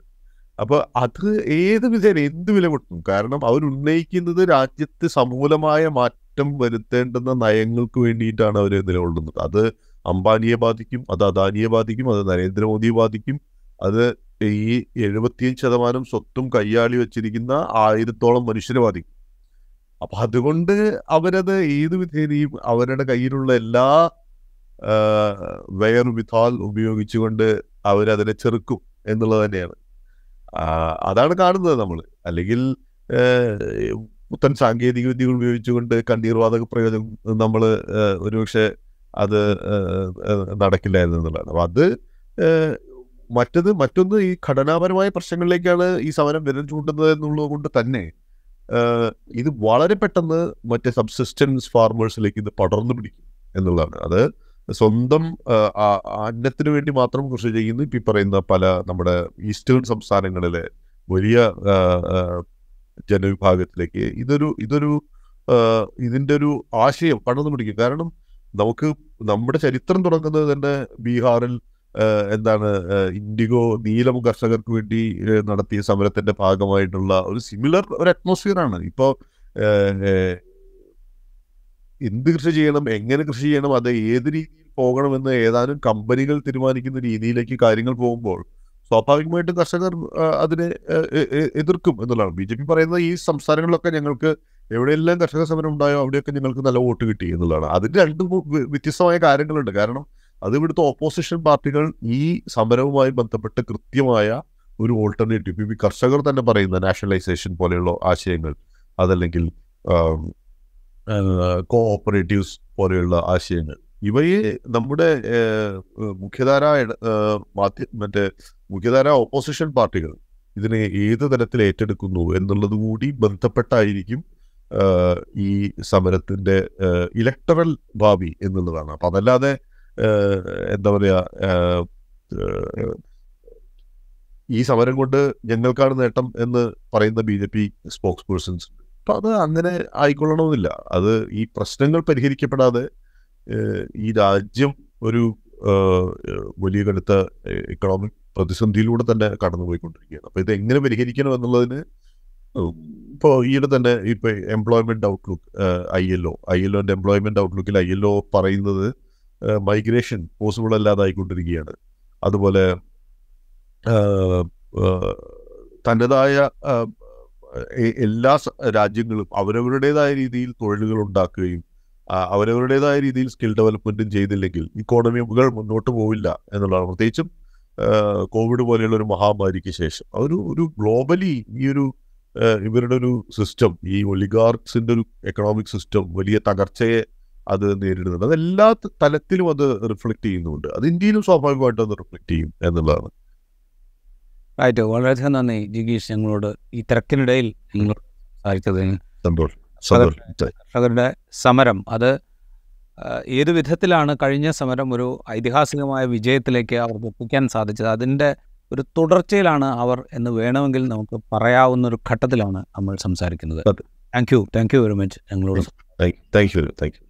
അപ്പോൾ അത് ഏത് വിധേന എന്ത് വില കൊടുക്കും? കാരണം അവർ ഉന്നയിക്കുന്നത് രാജ്യത്ത് സമൂലമായ മാറ്റം വരുത്തേണ്ടുന്ന നയങ്ങൾക്ക് വേണ്ടിയിട്ടാണ് അവർ നിലകൊള്ളുന്നത്. അത് അംബാനിയെ ബാധിക്കും അത് അദാനിയെ ബാധിക്കും അത് നരേന്ദ്രമോദിയെ ബാധിക്കും. അത് ഈ എഴുപത്തിയഞ്ച് ശതമാനം സ്വത്തും കയ്യാളി വെച്ചിരിക്കുന്ന ആയിരത്തോളം മനുഷ്യരെ ബാധിക്കും. അപ്പൊ അതുകൊണ്ട് അവരത് ഏത് വിധേനയും അവരുടെ കയ്യിലുള്ള എല്ലാ വെയർ വിഥാൽ ഉപയോഗിച്ചുകൊണ്ട് അവരതിനെ ചെറുക്കും എന്നുള്ളത് തന്നെയാണ്. അതാണ് കാണുന്നത് നമ്മൾ അല്ലെങ്കിൽ പുത്തൻ സാങ്കേതിക വിദ്യകൾ ഉപയോഗിച്ചുകൊണ്ട് കണ്ണീർവാതക പ്രയോജനം നമ്മൾ ഒരുപക്ഷെ അത് നടക്കില്ലായിരുന്നു എന്നുള്ളതാണ്. അപ്പം അത് മറ്റത് മറ്റൊന്ന് ഈ ഘടനാപരമായ പ്രശ്നങ്ങളിലേക്കാണ് ഈ സമരം വിരൽ ചൂണ്ടുന്നത് എന്നുള്ളത് കൊണ്ട് തന്നെ ഇത് വളരെ പെട്ടെന്ന് മറ്റേ സബ്സിസ്റ്റൻസ് ഫാർമേഴ്സിലേക്ക് ഇത് പടർന്നു പിടിക്കും എന്നുള്ളതാണ്. അത് സ്വന്തം അന്നത്തിന് വേണ്ടി മാത്രം കൃഷി ചെയ്യുന്ന. ഇപ്പം പറയുന്ന പല നമ്മുടെ ഈസ്റ്റേൺ സംസ്ഥാനങ്ങളിലെ വലിയ ജനവിഭാഗത്തിലേക്ക് ഇതൊരു ഇതൊരു ഇതിന്റെ ഒരു ആശയം പടർന്നു പിടിക്കും. കാരണം നമുക്ക് നമ്മുടെ ചരിത്രം തുടങ്ങുന്നത് തന്നെ ബീഹാറിൽ എന്താണ് ഇൻഡിഗോ നീലം കർഷകർക്ക് വേണ്ടി നടത്തിയ സമരത്തിന്റെ ഭാഗമായിട്ടുള്ള ഒരു സിമിലർ ഒരു അറ്റ്മോസ്ഫിയർ ആണ്. ഇപ്പോൾ എന്ത് കൃഷി ചെയ്യണം എങ്ങനെ കൃഷി ചെയ്യണം അത് ഏത് രീതിയിൽ പോകണമെന്ന് ഏതാനും കമ്പനികൾ തീരുമാനിക്കുന്ന രീതിയിലേക്ക് കാര്യങ്ങൾ പോകുമ്പോൾ സ്വാഭാവികമായിട്ടും കർഷകർ അതിനെ എതിർക്കും എന്നുള്ളതാണ്. ബി ജെ പി പറയുന്നത് ഈ സംസ്ഥാനങ്ങളിലൊക്കെ ഞങ്ങൾക്ക് എവിടെയെല്ലാം കർഷക സമരം ഉണ്ടായോ അവിടെയൊക്കെ ഞങ്ങൾക്ക് നല്ല വോട്ട് കിട്ടി എന്നുള്ളതാണ്. അതിന് രണ്ട് വ്യത്യസ്തമായ കാര്യങ്ങളുണ്ട്. കാരണം അത് ഇവിടുത്തെ ഓപ്പോസിഷൻ പാർട്ടികൾ ഈ സമരവുമായി ബന്ധപ്പെട്ട് കൃത്യമായ ഒരു ഓൾട്ടർനേറ്റീവ് ഇപ്പം കർഷകർ തന്നെ പറയുന്ന നാഷണലൈസേഷൻ പോലെയുള്ള ആശയങ്ങൾ അതല്ലെങ്കിൽ കോഓപ്പറേറ്റീവ്സ് പോലെയുള്ള ആശയങ്ങൾ. ഇവയെ നമ്മുടെ മുഖ്യധാര മാധ്യ മറ്റേ മുഖ്യധാര ഓപ്പോസിഷൻ പാർട്ടികൾ ഇതിനെ ഏത് തരത്തിൽ ഏറ്റെടുക്കുന്നു എന്നുള്ളത് കൂടി ബന്ധപ്പെട്ടായിരിക്കും ഈ സമരത്തിന്റെ ഇലക്ടറൽ ഭാവി എന്നുള്ളതാണ്. അപ്പം അതല്ലാതെ എന്താ പറയാ ഏഹ്, ഏഹ്, ഈ സമരം കൊണ്ട് ഞങ്ങൾക്കാണ് നേട്ടം എന്ന് പറയുന്ന B J P spokespersons അപ്പം അത് അങ്ങനെ ആയിക്കൊള്ളണമെന്നില്ല. അത് ഈ പ്രശ്നങ്ങൾ പരിഹരിക്കപ്പെടാതെ ഈ രാജ്യം ഒരു വലിയ കടുത്ത എക്കണോമിക് പ്രതിസന്ധിയിലൂടെ തന്നെ കടന്നുപോയിക്കൊണ്ടിരിക്കുകയാണ്. അപ്പോൾ ഇത് എങ്ങനെ പരിഹരിക്കണം എന്നുള്ളതിന് ഇപ്പോൾ ഈയിടെ തന്നെ ഇപ്പോൾ employment outlook I L O I L ഒന്റെ employment ഔട്ട്ലുക്കിൽ ഐ എൽ ഒ പറയുന്നത് മൈഗ്രേഷൻ പോസിബിൾ അല്ലാതായിക്കൊണ്ടിരിക്കുകയാണ് അതുപോലെ എ- എല്ലാ രാജ്യങ്ങളും അവരവരുടേതായ രീതിയിൽ തൊഴിലുകൾ ഉണ്ടാക്കുകയും അവരവരുടേതായ രീതിയിൽ സ്കിൽ ഡെവലപ്മെന്റും ചെയ്തില്ലെങ്കിൽ ഇക്കോണമികൾ മുന്നോട്ട് പോവില്ല എന്നുള്ളതാണ്. പ്രത്യേകിച്ചും കോവിഡ് പോലെയുള്ള ഒരു മഹാമാരിക്ക് ശേഷം. അതൊരു ഒരു ഗ്ലോബലി ഈ ഒരു ഇവരുടെ ഒരു സിസ്റ്റം ഈ ഒലിഗാർക്സിന്റെ ഒരു എക്കണോമിക് സിസ്റ്റം വലിയ തകർച്ചയെ അത് നേരിടുന്നുണ്ട്. അത് എല്ലാ തലത്തിലും അത് റിഫ്ലക്ട് ചെയ്യുന്നുണ്ട്. അത് ഇന്ത്യയിലും സ്വാഭാവികമായിട്ടും അത് റിഫ്ലക്ട് ചെയ്യും എന്നുള്ളതാണ്. റൈറ്റ് വളരെയധികം നന്ദി ജിഗീഷ് ഞങ്ങളോട് ഈ തിരക്കിനിടയിൽ സംസാരിച്ചതിന്. സന്തോഷം. കർഷകരുടെ സമരം. അത് ഏത് വിധത്തിലാണ് കഴിഞ്ഞ സമരം ഒരു ഐതിഹാസികമായ വിജയത്തിലേക്ക് അവർക്ക് എത്തിക്കാൻ സാധിച്ചത്? അതിന്റെ ഒരു തുടർച്ചയിലാണ് അവർ എന്ന് വേണമെങ്കിൽ നമുക്ക് പറയാവുന്ന ഒരു ഘട്ടത്തിലാണ് നമ്മൾ സംസാരിക്കുന്നത്. Thank you thank you very much ഞങ്ങളോട് താങ്ക് യു താങ്ക് യു